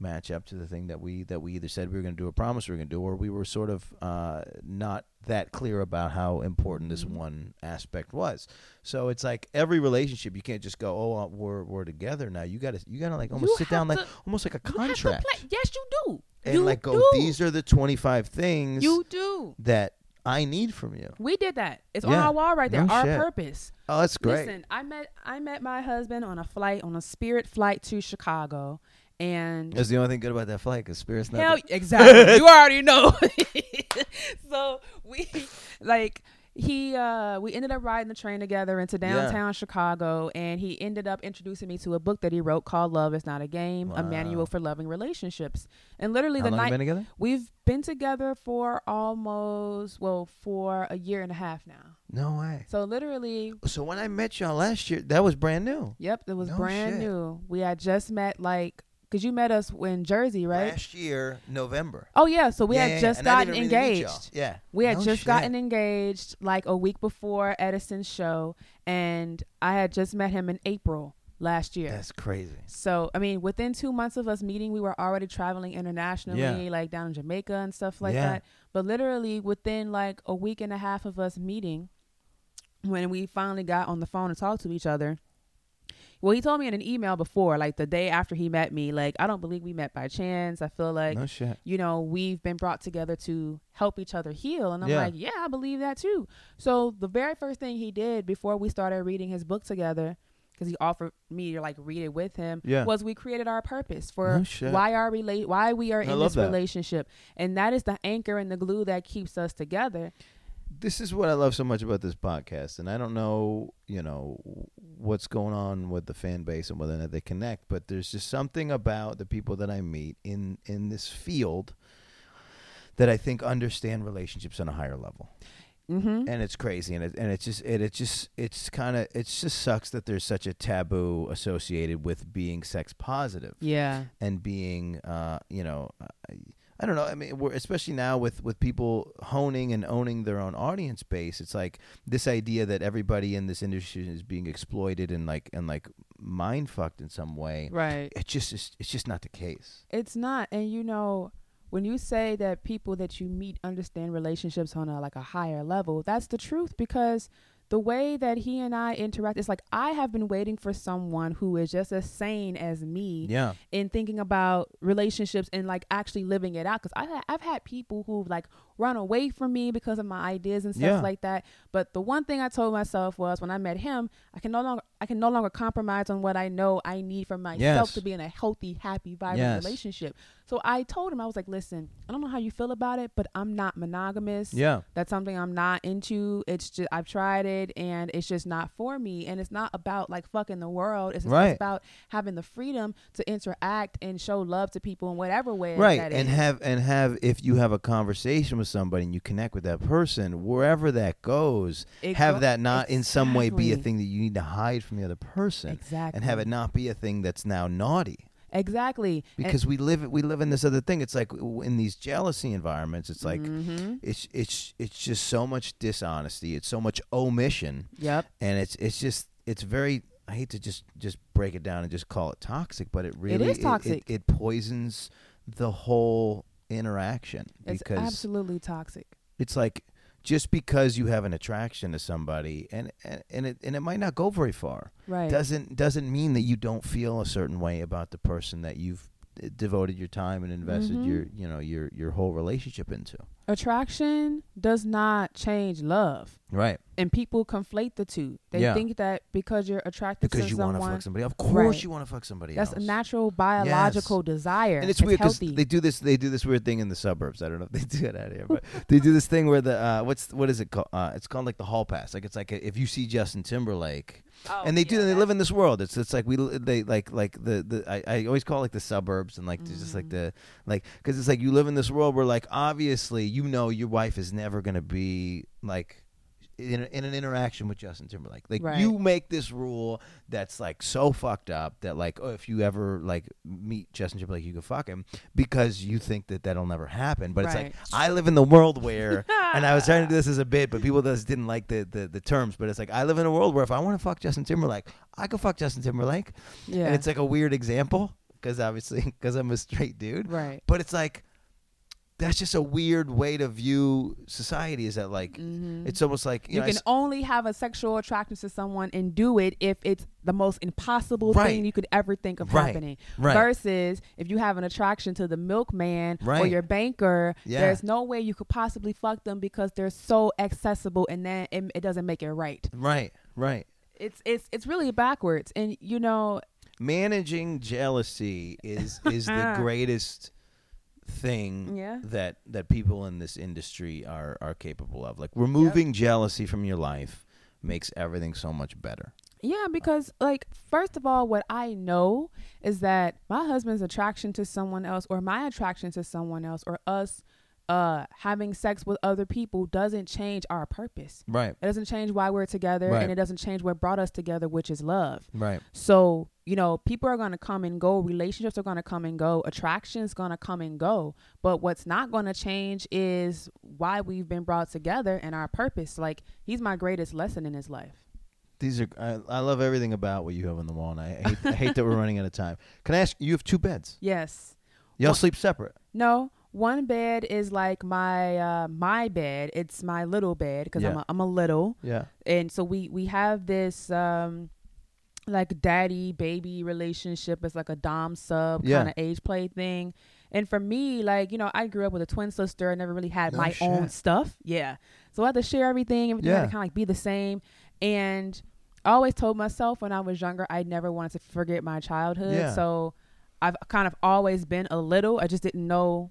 match up to the thing that we that we either said we were going to do or promised we were going to do or we were sort of uh not that clear about how important this Mhm. one aspect was so it's like every relationship you can't just go oh uh, we're we're together now you got to you got to like almost You sit down have like to- almost like a You have to contract play- yes you do and you like go do. these are the 25 things you do that I need from you. we did that it's on Yeah. our wall right there No our shit. purpose Oh, that's great. Listen, I met I met my husband on a flight on a Spirit flight to Chicago, and That's the only thing good about that flight because Spirit's not. hell, [laughs] exactly, you already know. [laughs] so we like he uh we ended up riding the train together into Yeah. downtown Chicago, and he ended up introducing me to a book that he wrote called "Love Is Not a Game: A Manual for Loving Relationships." And literally How the night been we've been together for almost well for a year and a half now. No way. So literally So when I met y'all last year, that was brand new. Yep, it was No brand shit. new. We had just met like because you met us in Jersey, right? Last year, November. Oh yeah, so we Yeah, had just gotten really engaged. Yeah. We had No just shit. gotten engaged like a week before Edison's show, and I had just met him in April last year. That's crazy. So I mean, within two months of us meeting, we were already traveling internationally, Yeah. like down in Jamaica and stuff like Yeah. that. But literally within like a week and a half of us meeting, when we finally got on the phone and talked to each other. Well, he told me in an email before, like the day after he met me, like I don't believe we met by chance. I feel like no shit. you know, we've been brought together to help each other heal. And I'm Yeah. like, yeah, I believe that too. So the very first thing he did before we started reading his book together, because he offered me to like read it with him, Yeah. was we created our purpose for No why our relate why we are I in this that. relationship. And that is the anchor and the glue that keeps us together. This is what I love so much about this podcast, and I don't know, you know, what's going on with the fan base and whether or not they connect, but there's just something about the people that I meet in in this field that I think understand relationships on a higher level. Mm-hmm. and it's crazy and it and it's just it it just it's kind of it just sucks that there's such a taboo associated with being sex positive Yeah. and being uh you know I, I don't know I mean we're especially now with with people honing and owning their own audience base it's like this idea that everybody in this industry is being exploited and like and like mind fucked in some way Right. it just is it's just not the case It's not. And you know, when you say that people that you meet understand relationships on a like a higher level, that's the truth because the way that he and I interact is like I have been waiting for someone who is just as sane as me yeah. in thinking about relationships and like actually living it out. Because I I've had people who like run away from me because of my ideas and stuff Yeah. like that. But the one thing I told myself was when I met him, I can no longer I can no longer compromise on what I know I need for myself Yes. to be in a healthy, happy, vibrant Yes. relationship. So I told him I was like, listen, I don't know how you feel about it, but I'm not monogamous. Yeah. That's something I'm not into. It's just I've tried it and it's just not for me. And it's not about like fucking the world. It's, just Right. about having the freedom to interact and show love to people in whatever way. right that and is. have and have if you have a conversation with somebody and you connect with that person wherever that goes have Exa- that not in some way be a thing that you need to hide from the other person exactly and have it not be a thing that's now naughty. Exactly. And- because we live we live in this other thing. It's like in these jealousy environments it's like Mhm. it's it's it's just so much dishonesty. It's so much omission. Yep. And it's it's just it's very I hate to just just break it down and just call it toxic, but it really is toxic. It, it, poisons the whole interaction it's because absolutely toxic. it's like just because you have an attraction to somebody and and, and it and it might not go very far Right. doesn't doesn't mean that you don't feel a certain way about the person that you've devoted your time and invested Mhm. your you know your your whole relationship into. Attraction does not change love. Right. And people conflate the two. They Yeah. think that because you're attracted Because to you want to fuck somebody. Of course Right. you want to fuck somebody that's else. a natural biological desire. And it's, weird because healthy. they do this. They do this weird thing in the suburbs. I don't know if they [laughs] do it out here, but they do this thing where the uh, what's what is it called? Uh, it's called like the hall pass. Like it's like if you see Justin Timberlake, Oh, and they do. yeah, They live in this world. It's it's like we they like like the the I, I always call it like the suburbs and like there's just like the like because it's like you live in this world where like obviously you know your wife is never gonna be like. In, in an interaction with Justin Timberlake, like Right. you make this rule that's like so fucked up that like oh if you ever like meet Justin Timberlake you can fuck him because you think that that'll never happen. But it's like I live in the world where [laughs] and I was trying to do this as a bit, but people just didn't like the, the, the terms. But it's like I live in a world where if I want to fuck Justin Timberlake, I can fuck Justin Timberlake, yeah. and it's like a weird example because obviously [laughs] because I'm a straight dude. right. But it's like that's just a weird way to view society. Is that like Mhm. it's almost like you, you know, can s- only have a sexual attraction to someone and do it if it's the most impossible Right. thing you could ever think of Right. happening. right Versus if you have an attraction to the milkman or your banker, Yeah. there's no way you could possibly fuck them because they're so accessible and then it, it doesn't make it right. right right. It's it's it's really backwards. And you know, Managing jealousy is is the [laughs] greatest thing Yeah. that that people in this industry are are capable of. Like removing jealousy from your life makes everything so much better. Yeah, because like first of all, what I know is that my husband's attraction to someone else or my attraction to someone else or us uh having sex with other people doesn't change our purpose. Right. It doesn't change why we're together Right. and it doesn't change what brought us together, which is love. Right. So, you know, people are going to come and go, relationships are going to come and go, attractions going to come and go. But what's not going to change is why we've been brought together and our purpose. Like he's my greatest lesson in his life. These are I, I love everything about what you have on the wall, and I [laughs] hate, I hate that we're running out of time. Can I ask? You have two beds. Yes. Y'all Well- sleep separate. No, one bed is like my uh my bed. It's my little bed because I'm Yeah. a, I'm a little, Yeah. and so we we have this um like daddy baby relationship. It's like a dom sub Yeah. kind of age play thing. And for me, like you know, I grew up with a twin sister. I never really had No my own stuff. Yeah, so I had to share everything. Everything had Yeah. to kind of like be the same. And I always told myself when I was younger, I never wanted to forget my childhood. So I've kind of always been a little. I just didn't know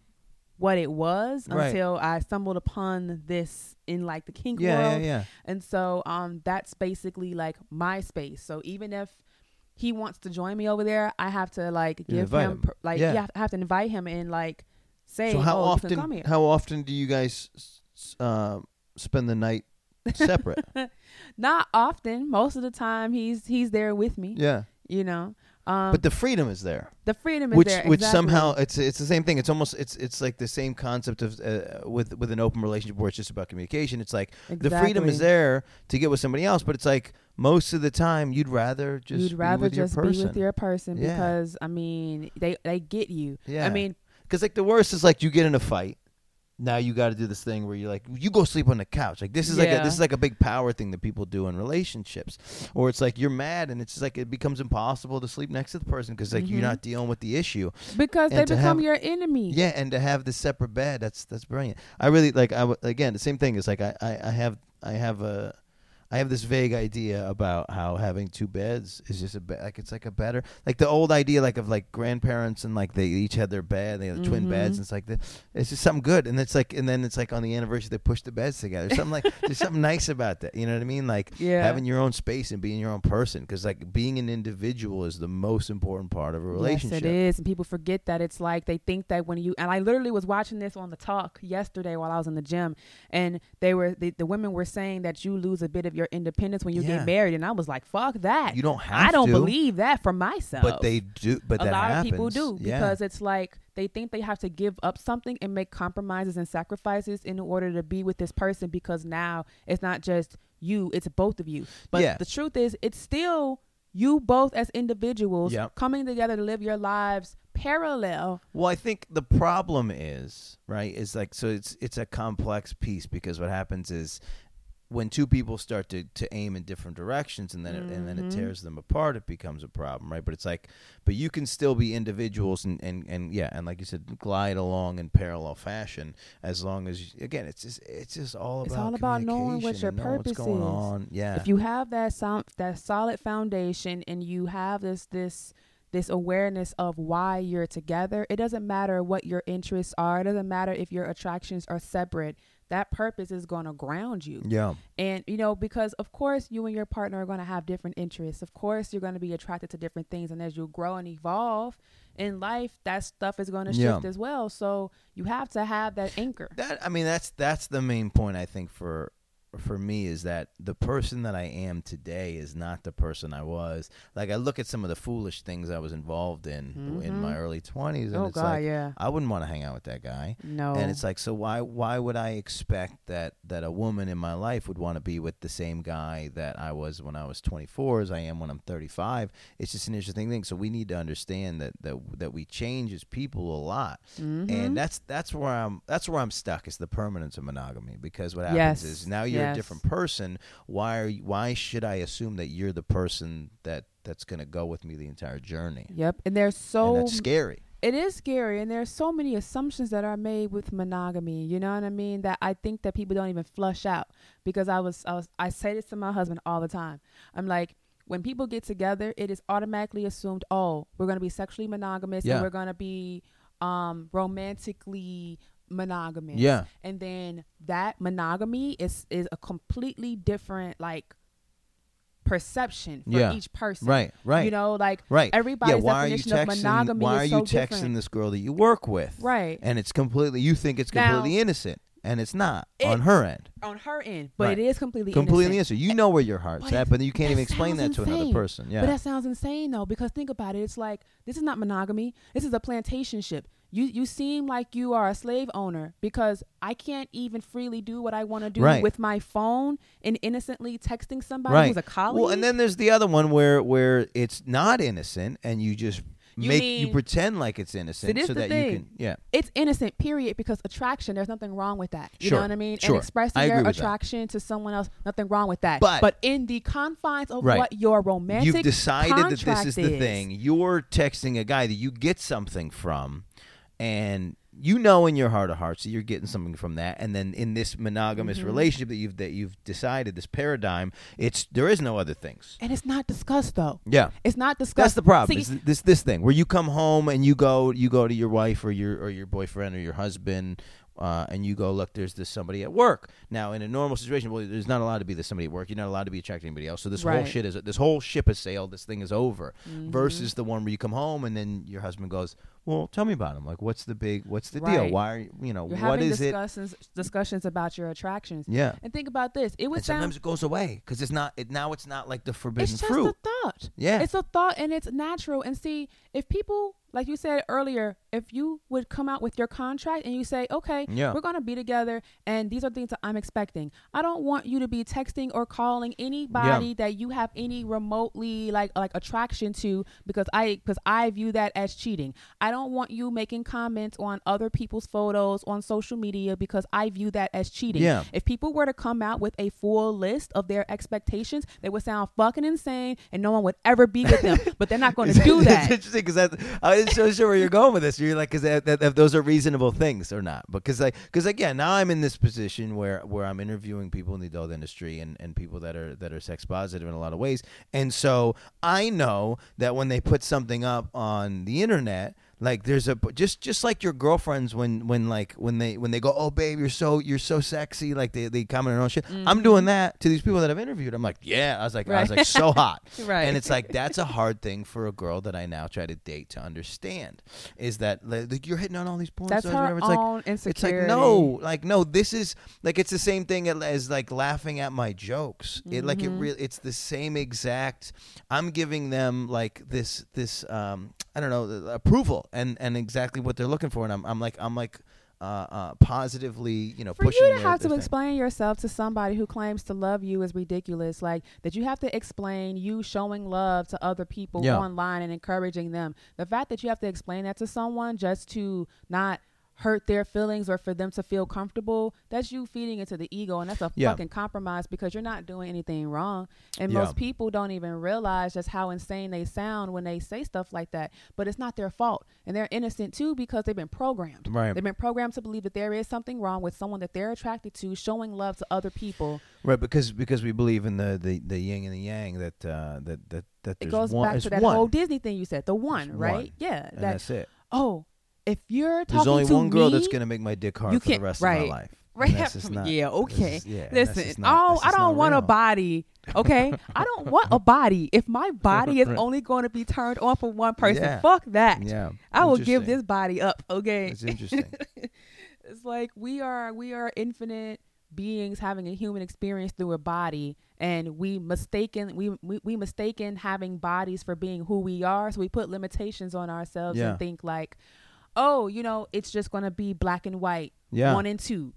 what it was Right. until I stumbled upon this in like the kink Yeah. world. Yeah. Yeah. And so um that's basically like my space. So even if he wants to join me over there, I have to like give him, him. like Yeah. yeah. I have to invite him and like say, So how oh, you can come often? here. How often do you guys uh, spend the night separate? [laughs] Not often. Most of the time he's he's there with me. yeah. You know. Um But the freedom is there. the freedom is which there. which exactly. somehow it's it's the same thing. It's almost it's it's like the same concept of uh, with with an open relationship where it's just about communication. It's like the freedom is there to get with somebody else, but it's like most of the time you'd rather just You'd rather be with just your be with your person Yeah. because I mean they they get you. yeah. I mean because like the worst is like you get in a fight now you got to do this thing where you're like you go sleep on the couch like this is like a, Yeah. this is like a big power thing that people do in relationships or it's like you're mad and it's just like it becomes impossible to sleep next to the person because like you're Mhm. not dealing with the issue because And they to become have- your enemy. yeah and to have this separate bed that's that's brilliant i really like i w- again the same thing is like i i, I have i have a I have this vague idea about how having two beds is just a be- like it's like a better like the old idea like of like grandparents and like they each had their bed they had twin beds Mhm. and it's like the, it's just something good and it's like and then it's like on the anniversary they push the beds together something like [laughs] there's something nice about that you know what I mean like Yeah. having your own space and being your own person because like being an individual is the most important part of a relationship Yes, it is. And people forget that it's like they think that when you and I literally was watching this on the talk yesterday while I was in the gym, and they were the, the women were saying that you lose a bit of your independence when you Yeah. get married, and I was like, fuck that. you don't have I don't to, believe that for myself. but they do but a lot happens. of people do yeah. because it's like they think they have to give up something and make compromises and sacrifices in order to be with this person because now it's not just you, it's both of you. But Yeah. the truth is, it's still you both as individuals Yep. coming together to live your lives parallel. Well, I think the problem is right is like so it's it's a complex piece because what happens is when two people start to, to aim in different directions and then it, and then it Mhm. tears them apart, it becomes a problem, right? But it's like, but you can still be individuals and, and, and yeah, and like you said, glide along in parallel fashion as long as you, again, it's just it's just all It's about all about knowing what your purpose is. on. Yeah, If you have that sound, that solid foundation, and you have this this this awareness of why you're together, it doesn't matter what your interests are. It doesn't matter if your attractions are separate. That purpose is going to ground you. yeah, And, you know, because of course you and your partner are going to have different interests. Of course you're going to be attracted to different things. And as you grow and evolve in life, that stuff is going to Yeah. shift as well. So you have to have that anchor. That I mean, that's that's the main point I think for for me is that the person that I am today is not the person I was. Like I look at some of the foolish things I was involved in in Mhm. my early twenties, and oh, it's God, like yeah. I wouldn't want to hang out with that guy. No. And it's like, so why why would I expect that that a woman in my life would want to be with the same guy that I was when I was 24 as I am when I'm 35? It's just an interesting thing. So we need to understand that that that we change as people a lot, Mhm. and that's that's where I'm that's where I'm stuck is the permanence of monogamy because what happens Yes, is now you're a yes. different person. Why are you, why should I assume that you're the person that that's going to go with me the entire journey? Yep. And there's so and that's scary. it is scary and there are so many assumptions that are made with monogamy you know what i mean that i think that people don't even flush out because i was i was i say this to my husband all the time i'm like when people get together it is automatically assumed oh we're going to be sexually monogamous Yeah. and we're going to be um romantically monogamous Yeah. and then that monogamy is is a completely different like perception for Yeah. each person Right. Right. you know like Right. everybody's yeah, why are you definition texting? of monogamy why are is you so texting different. this girl that you work with? right And it's completely. You think it's Now- completely innocent, and it's not It- on her end. on her end, but Right. it is completely Completely innocent. innocent. You know where your heart's But at, but you can't even explain that to another person. Yeah. But that sounds insane though, because think about it. It's like this is not monogamy. This is a plantation ship. You you seem like you are a slave owner because I can't even freely do what I want to do Right. with my phone and innocently texting somebody right. who's a colleague. Well, and then there's the other one where where it's not innocent, and you just You make you pretend like it's innocent so the that you can. Yeah. it's innocent, period. Because attraction, there's nothing wrong with that. You Sure. know what I mean? Sure. And expressing your with that. attraction to someone else, nothing wrong with that. But- but in the confines of Right. what your romantic You've decided that this contract is the thing. You're texting a guy that you get something from, and you know in your heart of hearts that you're getting something from that. And then in this monogamous Mhm. relationship that you've that you've decided this paradigm, it's there is no other things. And it's not discussed though. Yeah. It's not discussed. That's the problem. See, is this this thing where you come home and you go you go to your wife or your or your boyfriend or your husband uh, and you go look there's this somebody at work now in a normal situation well there's not allowed to be this somebody at work you're not allowed to be attracted to anybody else so this whole shit is this whole ship has sailed this thing is over Mhm. versus the one where you come home and then your husband goes well tell me about them. like what's the big what's the deal why are you, you know You're what is it discussions discussions about your attractions. yeah And think about this. It was sometimes it goes away because it's not it now it's not like the forbidden fruit. it's just fruit a thought. yeah It's a thought and it's natural. And see, if people like you said earlier, if you would come out with your contract and you say, okay, Yeah. we're going to be together and these are things that I'm expecting. I don't want you to be texting or calling anybody that you have any remotely like like attraction to because I because I view that as cheating. I don't want you making comments on other people's photos on social media because I view that as cheating. Yeah. If people were to come out with a full list of their expectations, they would sound fucking insane and no one would ever be with them. but they're not going to do It's that. [laughs] interesting because I wasn't so sure where you're going with this. You're like, because those are reasonable things or not. Because like, because again, now I'm in this position where where I'm interviewing people in the adult industry and, and people that are that are sex positive in a lot of ways, and so I know that when they put something up on the internet. Like there's a just just like your girlfriends when when like when they when they go oh babe you're so you're so sexy like they they comment on shit I'm doing that to these people that I've interviewed I'm like yeah I was like I was Mm-hmm. Like so hot [laughs] Right. and it's like that's a hard thing for a girl that I now try to date to understand is that like, you're hitting on all these porn That's stars, her. It's like own it's like no, like no. This is like it's the same thing as like laughing at my jokes. It like it Mm-hmm. really it's the same exact. I'm giving them like this this um I don't know approval and and exactly what they're looking for, and I'm I'm like I'm like uh, uh positively you know For pushing you to have to thing. explain yourself to somebody who claims to love you is ridiculous. Like that you have to explain you showing love to other people Yeah. online and encouraging them. The fact that you have to explain that to someone just to not hurt their feelings or for them to feel comfortable, that's you feeding into the ego and that's a Yeah. fucking compromise because you're not doing anything wrong. And Yeah. most people don't even realize just how insane they sound when they say stuff like that. But it's not their fault. And they're innocent too because they've been programmed. Right. They've been programmed to believe that there is something wrong with someone that they're attracted to, showing love to other people. right because because we believe in the the, the yin and the yang that uh that that that It goes one, back to that one, whole Disney thing you said, the one, There's right? one. Yeah. and That that's it. oh, if you're talking There's only to one girl that's gonna make my dick hard you for the can't- rest right. of my life. [laughs] And Right. that's just [laughs] not- yeah, okay. yeah, that's Listen, just not- oh, that's I just don't not want a real. body. Okay, [laughs] I don't want a body. If my body is Right. only going to be turned on for one person, Yeah. fuck that. Yeah, I will give interesting. this body up. Okay, It's interesting. it's like we are we are infinite beings having a human experience through a body and we mistaken we, we we mistaken having bodies for being who we are so we put limitations on ourselves Yeah. and think like oh you know it's just going to be black and white Yeah. one and two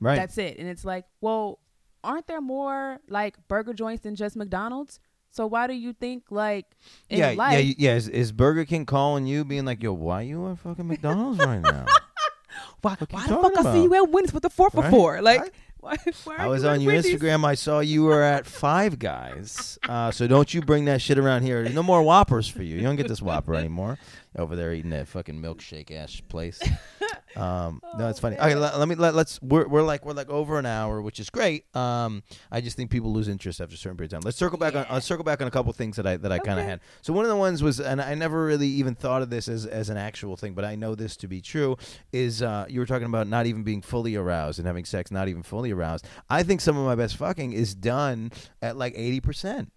right. that's it and it's like well aren't there more like burger joints than just mcdonald's so why do you think like in yeah, life yeah, yeah. Is, is Burger King calling you, being like, "Yo, why you at fucking McDonald's right now?" [laughs] why, why the fuck I see you at Wendy's with the four for Right, four like right. [laughs] why, why I was you on your Wendy's? Instagram. I saw you were [laughs] at Five Guys. Uh, so don't you bring that shit around here. There's no more Whoppers for you. You don't get this Whopper anymore. Over there eating that fucking milkshake ass place. [laughs] Um, no, it's funny. Okay, let, let me let, let's we're, we're like we're like over an hour, which is great. Um, I just think people lose interest after a certain period of time. Let's circle back on let's circle back on a couple things that I that I kind of had. So one of the ones was, and I never really even thought of this as as an actual thing, but I know this to be true. Is uh, you were talking about not even being fully aroused and having sex not even fully aroused. I think some of my best fucking is done at like eighty percent.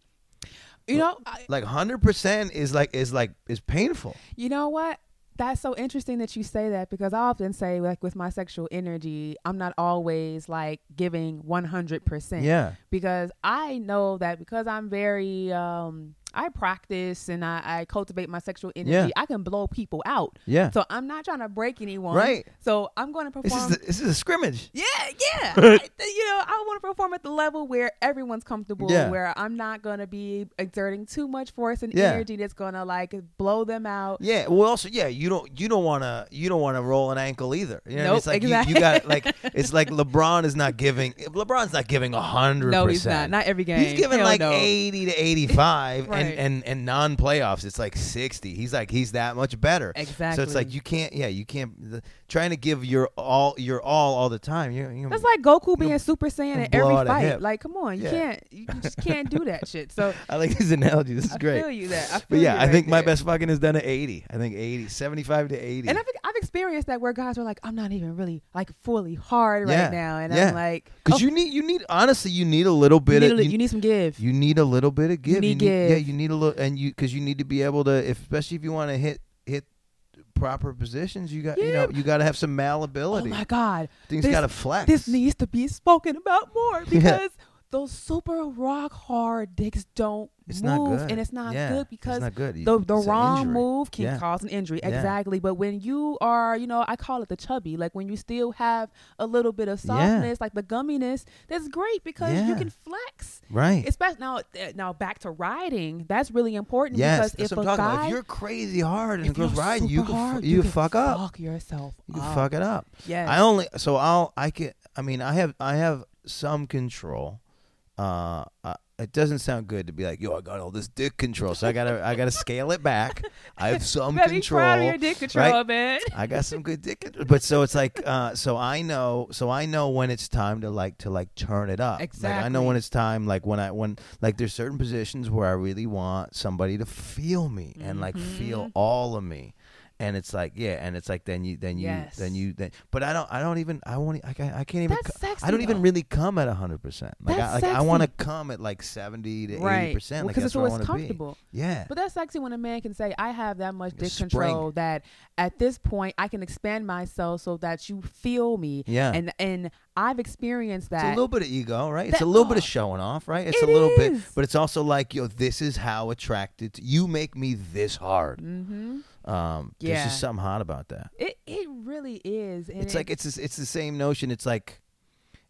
You know I, Like hundred percent is like is like is painful. You know what? That's so interesting that you say that because I often say, like, with my sexual energy, I'm not always like giving 100%. Yeah. Because I know that because I'm very, um, I practice and I, I cultivate my sexual energy, Yeah. I can blow people out. Yeah. So I'm not trying to break anyone. Right. So I'm going to This perform. is the, this is a scrimmage. Yeah, yeah. [laughs] I, you know, I want to perform at the level where everyone's comfortable, Yeah. where I'm not going to be exerting too much force and Yeah. energy that's going to like blow them out. Yeah. Well, also, yeah, you don't you don't want to you don't want to roll an ankle either. You know, what I mean? Nope, it's like exactly. you, you got like it's like LeBron is not giving LeBron's not giving a hundred. No, he's not. Not every game. He's giving Hell like no. eighty to eighty-five, Right. [laughs] and and and non-playoffs, it's like sixty. He's like he's that much better. Exactly. So it's like you can't, yeah, you can't the, trying to give your all, your all, all the time. You, you That's like Goku being Super Saiyan in every fight. Like, come on, you Yeah. can't, you [laughs] just can't do that shit. So [laughs] I like his analogy. This is great. I great. feel you that. I feel But yeah, I right think my best fucking is done at 80. I think 80, 75 to 80. And I've I've experienced that where guys are like, I'm not even really like fully hard Yeah, right now, and yeah. I'm like, Because oh, you need, you need, honestly, you need a little bit need, a of, li- you, you need some give. you need a little bit of give. need Yeah, give. you need a little, and you, because you need to be able to, if, especially if you want to hit, hit proper positions, you got, you know, Yeah. you got to have some malleability. oh my god, Things this- got to flex. this needs to be spoken about more [laughs] because those super rock hard dicks don't It's move, and it's not Yeah, good because not good. the the It's wrong move can Yeah. cause an injury. Yeah. Exactly. But when you are, you know, I call it the chubby, like when you still have a little bit of softness, like the gumminess, that's great because you can flex. Right. Especially now, uh, now back to riding. That's really important yes, because if a guy, about. If you're crazy hard and if goes you're riding, you can, hard, you, can fuck up. fuck yourself. You up. fuck it up. yeah I only so I'll I can I mean I have I have some control. Uh, uh, it doesn't sound good to be like, yo, I got all this dick control, so I gotta I gotta scale it back. I have [laughs] some Better be control. proud of your dick control, right? man. I got some good dick, control. but so it's like, uh, so I know, so I know when it's time to like to like turn it up. Like I know when it's time, like when I when like there's certain positions where I really want somebody to feel me and like feel Mhm. all of me. And it's like yeah, and it's like then you then you Yes. then you then but I don't I don't even I won't I can't, I can't even That's co- sexy, I don't even though. really come at hundred percent like I That's like I want to come at like seventy to eighty Right. percent like Because that's it's where always to be comfortable. yeah But that's sexy when a man can say, I have that much dick spring. control that at this point I can expand myself so that you feel me. Yeah. And and I've experienced that. It's a little bit of ego, right? It's a little bit of oh. showing off, right? It's It a little bit, but it's also like, yo, this is how attracted to, you make me this hard. mm-hmm. Um, yeah. There's just something hot about that. It it really is. It's it- like it's this- it's the same notion. It's like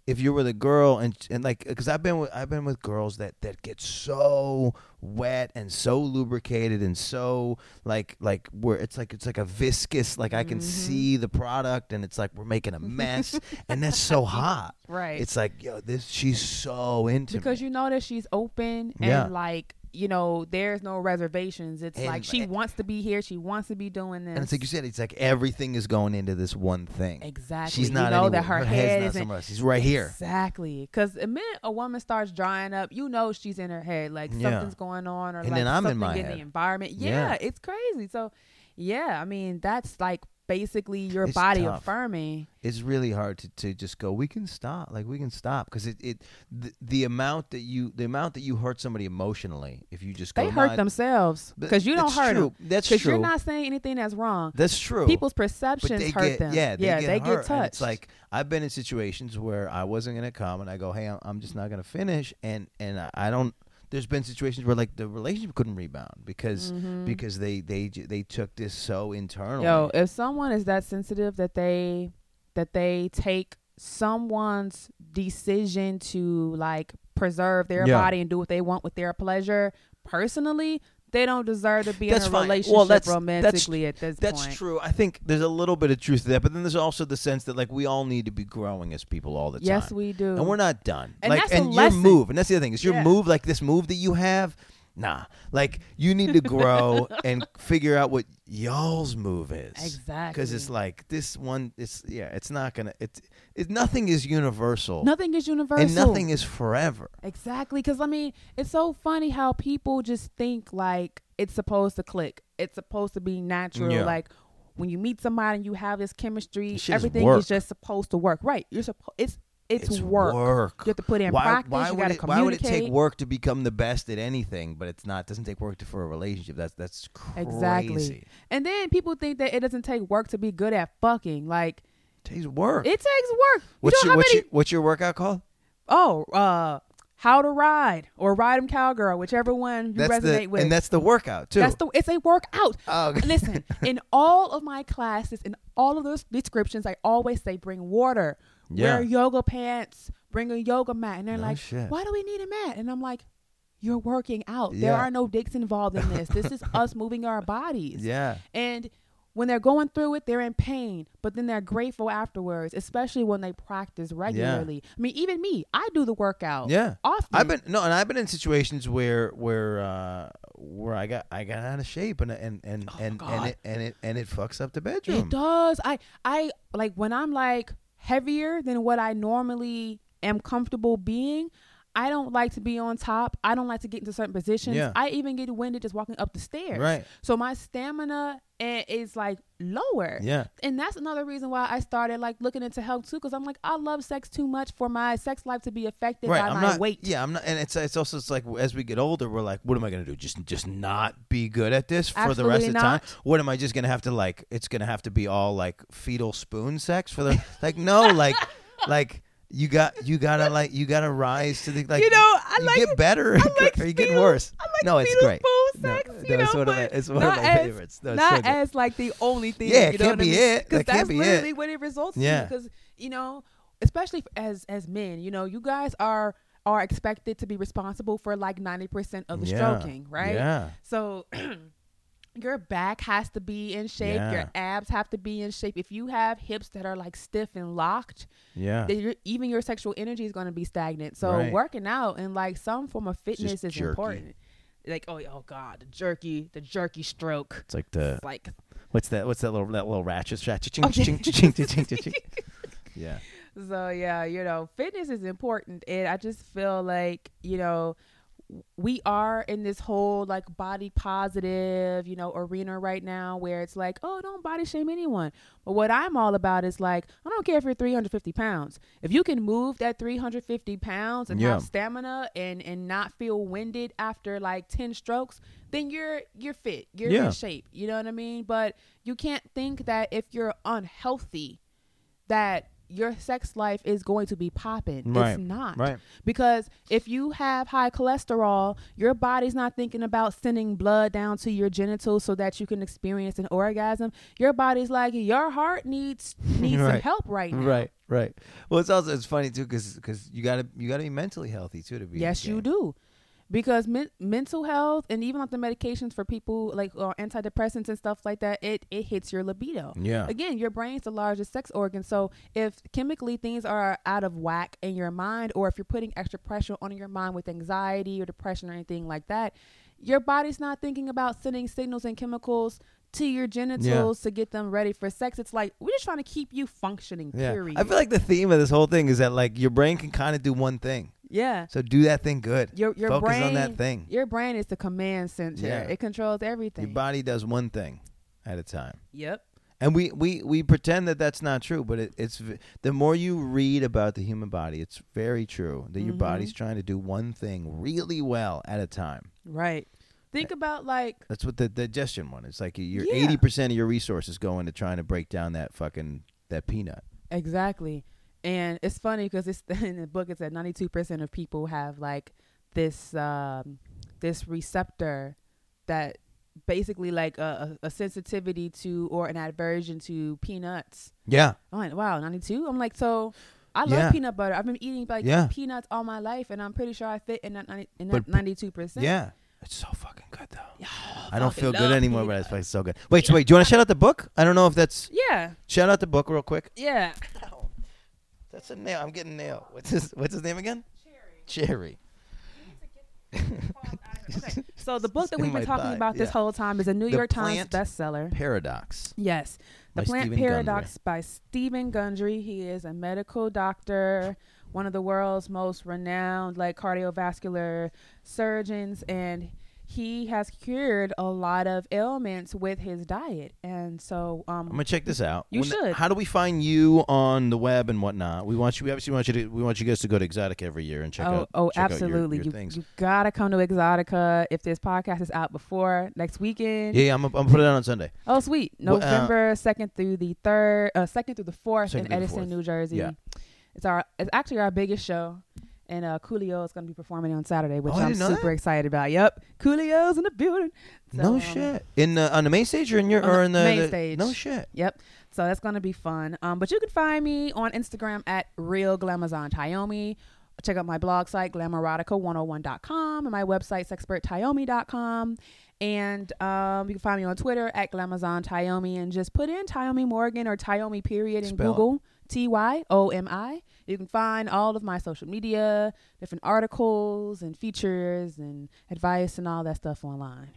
if you were the girl and and like because I've been with I've been with girls that that get so wet and so lubricated and so like like where it's like it's like a viscous like I can Mhm. see the product and it's like we're making a mess [laughs] and that's so hot. right. It's like yo this she's so into because me. you know that she's open Yeah. and like you know there's no reservations. It's And- like she wants to be here. She wants to be doing this. and it's like you said it's like everything is going into this one thing. exactly. She's not you know that anywhere. her, head not isn't somewhere else. She's right here. Exactly. Because the minute a woman starts drying up, you know she's in her head. Like Yeah. something's going on or And like then I'm in something my in the environment. Yeah, Yeah. it's crazy. So, yeah, I mean, that's like basically your It's body tough. affirming. it's really hard to, to just go we can stop like we can stop because it, it the, the amount that you the amount that you hurt somebody emotionally if you just go They hurt I-" themselves because you don't that's hurt true. them. that's true. Because you're not saying anything that's wrong. that's true People's perceptions hurt get them. yeah they yeah, get they hurt. get touched. it's like I've been in situations where I wasn't gonna come and I go hey I'm, I'm just not gonna finish and and I- I don't there's been situations where like the relationship couldn't rebound because Mhm. because they they they took this so internally Yo, if someone is that sensitive that they that they take someone's decision to like preserve their Yeah. body and do what they want with their pleasure personally, they don't deserve to be That's in a fine. Relationship that's- that's- romantically at this That's point. true. I think there's a little bit of truth to that, but then there's also the sense that like we all need to be growing as people all the time. Yes, we do. and we're not done. And like, that's a your lesson. move, and that's the other thing is your Yeah. move, like this move that you have. Nah, like you need to grow [laughs] and figure out what y'all's move is. Exactly. Because it's like this one. It's yeah. It's not gonna. It's it. Nothing is universal. nothing is universal. and nothing is forever. Exactly, because I mean, it's so funny how people just think like it's supposed to click. It's supposed to be natural. Yeah. Like when you meet somebody and you have this chemistry, is everything work. is just supposed to work. Right? You're supposed. It's, it's It's work. work. You have to put in why, practice. Why you would got to it, communicate. Why would it take work to become the best at anything? But it's not. It doesn't take work to, for a relationship. That's that's crazy. Exactly. And then people think that it doesn't take work to be good at fucking. Like takes work. it takes work. You what's know your what's many? your what's your workout called? oh, uh, how to ride or ride 'em cowgirl, whichever one you that's resonate the with. and that's the workout too. That's the it's a workout. Oh. Listen, [laughs] in all of my classes, in all of those descriptions, I always say bring water, Yeah. wear yoga pants, bring a yoga mat, and they're No like, shit. "Why do we need a mat?" And I'm like, "You're working out. There are no dicks involved in this. This is [laughs] us moving our bodies." yeah. And when they're going through it, they're in pain, but then they're grateful afterwards, especially when they practice regularly. I mean, even me, I do the workout. Yeah. often. I've been no, and I've been in situations where where uh where I got I got out of shape and and and Oh, and, and it and it and it fucks up the bedroom. It does. I I like when I'm like heavier than what I normally am comfortable being. I don't like to be on top. I don't like to get into certain positions. Yeah. I even get winded just walking up the stairs. Right. So my stamina eh, is like lower. Yeah. And that's another reason why I started like looking into health too, because I'm like I love sex too much for my sex life to be affected Right. by I'm my not weight. Yeah, I'm not and it's it's also it's like as we get older, we're like, what am I gonna do? Just just not be good at this for the rest Absolutely of the time? What am I just gonna have to like it's gonna have to be all like fetal spoon sex for the [laughs] like no, like like You got you gotta like you gotta rise to the like. you know, I you like get better. I like [laughs] or you get feel- worse. I like no, it's great. No, sex, no, you it's know, one of my- it's one of not my as, favorites. No, not so as like the only thing. Yeah, it you know can't what I be mean? it. That that's be it. literally what it results Yeah. to. Because you know, especially as as men, you know, you guys are are expected to be responsible for like ninety percent of the Yeah. stroking, right? Yeah. So [clears throat] your back has to be in shape. Yeah. Your abs have to be in shape. If you have hips that are like stiff and locked, Yeah. even your sexual energy is going to be stagnant. So Right. working out and like some form of fitness is jerky. important. Like oh oh god, the jerky, the jerky stroke. It's like the It's like what's that? What's that little that little ratchet? ratchet Oh, ching, ching, ching, ching, ching, ching. [laughs] Yeah. so yeah, you know, fitness is important, and I just feel like you know we are in this whole like body positive, you know, arena right now where it's like, oh, don't body shame anyone. But what I'm all about is like, I don't care if you're 350 pounds. If you can move that 350 pounds and Yeah. have stamina and and not feel winded after like 10 strokes, then you're you're fit. You're Yeah. in shape. You know what I mean? But you can't think that if you're unhealthy, that your sex life is going to be popping. Right. It's not. Right. Because if you have high cholesterol, your body's not thinking about sending blood down to your genitals so that you can experience an orgasm. Your body's like, your heart needs [laughs] needs some help right now. Right. Right. Well, it's also it's funny too because you gotta you gotta be mentally healthy too to be. Yes, you do. Because men- mental health and even like the medications for people like or antidepressants and stuff like that, it it hits your libido. Yeah. Again, your brain's the largest sex organ. So if chemically things are out of whack in your mind, or if you're putting extra pressure on your mind with anxiety or depression or anything like that, your body's not thinking about sending signals and chemicals to your genitals to get them ready for sex. It's like we're just trying to keep you functioning. Yeah. Period. I feel like the theme of this whole thing is that like your brain can kind of do one thing. yeah. So do that thing good. Your your Focus brain on that thing. Your brain is the command center. Yeah. It controls everything. Your body does one thing at a time. Yep. And we, we, we pretend that that's not true, but it, it's the more you read about the human body, it's very true that your Mhm. body's trying to do one thing really well at a time. Right. Think about like That's what the digestion one. It's like your Yeah. eighty percent of your resources go into trying to break down that fucking that peanut. Exactly. And it's funny because it's [laughs] in the book it said 92% of people have like this um this receptor that basically like a, a, sensitivity to or an aversion to peanuts. Yeah, I'm like, wow, 92? I'm like, so I love Yeah. peanut butter. I've been eating like Yeah. peanuts all my life and I'm pretty sure I fit in that 90, in But- that 92%. yeah. It's so fucking good though. Yeah, I don't feel good anymore, but it's fucking so good. Wait, so wait. Do you want to shout out the book? I don't know if that's Yeah. shout out the book real quick. Yeah. That's a nail. I'm getting nail. What's his What's his name again? Cherry. [laughs] Okay. [laughs] So the book that we've been my talking thigh, about this yeah. whole time is a New The York Times Plant bestseller. Paradox. Yes. The by Plant Stephen Paradox by Steven Gundry. He is a medical doctor, one of the world's most renowned like cardiovascular surgeons and he has cured a lot of ailments with his diet. And so um I'm gonna check this out. You should. How do we find you on the web and whatnot? We want you. We obviously want you to. We want you guys to go to Exotic every year and check oh, out. oh check out your- absolutely. your you, things. you gotta come to Exotica if this podcast is out before next weekend. yeah, yeah, I'm. I'm gonna put it out on Sunday. Oh, sweet! Well, uh, November second through the third, uh, second through the fourth in Second through the Edison, New Jersey. Yeah. It's our, it's actually our biggest show, and uh, Coolio is going to be performing on Saturday, which Oh, I'm super that. excited about. Yep, Coolio's in the building. So, no um, shit. In the, on the main stage or in your or the in the main the- stage. No shit. Yep. So that's going to be fun. Um, but you can find me on Instagram at Real Glamazon Tyomi. Check out my blog site, glamorerotica101.com, and my website, sexperttyomi.com. And um, you can find me on Twitter at Glamazon Tyomi and just put in Tyomi Morgan or Tyomi period in Spell. Google. T Y O M I. You can find all of my social media, different articles and features and advice and all that stuff online.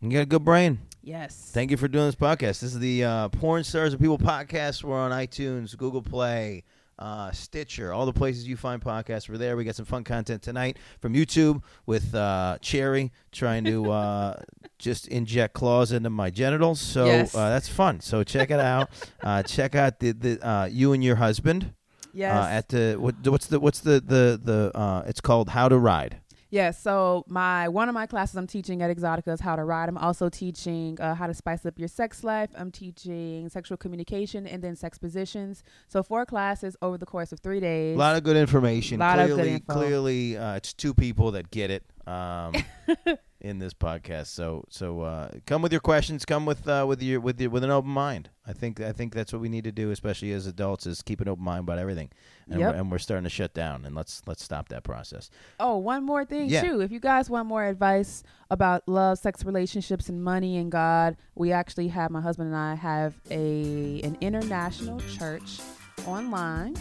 You got a good brain. Yes. Thank you for doing this podcast. This is the uh, Porn Stars of People podcast. We're on iTunes, Google Play, uh, Stitcher, all the places you find podcasts. We're there. We got some fun content tonight from YouTube with uh, Cherry trying to uh, [laughs] just inject claws into my genitals. So Yes. uh, that's fun. So check it out. [laughs] uh, check out the, the uh, you and your husband yes. uh, at the what, what's the what's the the the uh, it's called How to Ride. Yeah, so my one of my classes I'm teaching at Exotica is how to ride. I'm also teaching uh, how to spice up your sex life. I'm teaching sexual communication and then sex positions. So four classes over the course of three days. A lot of good information. A Lot of clearly, good info. clearly, uh, it's two people that get it um, [laughs] in this podcast. So, so uh, come with your questions. Come with uh, with your with your with an open mind. I think I think that's what we need to do, especially as adults, is keep an open mind about everything. And, Yep. we're, and we're starting to shut down. And let's let's stop that process. Oh, one more thing Yeah. too. If you guys want more advice about love, sex, relationships, and money and God, we actually have my husband and I have a an international church online.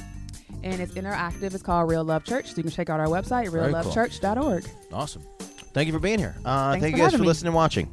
And it's interactive. It's called Real Love Church. So you can check out our website, Very cool. reallovechurch.org. Awesome. Thank you for being here. Uh, thank you guys for me. listening and watching.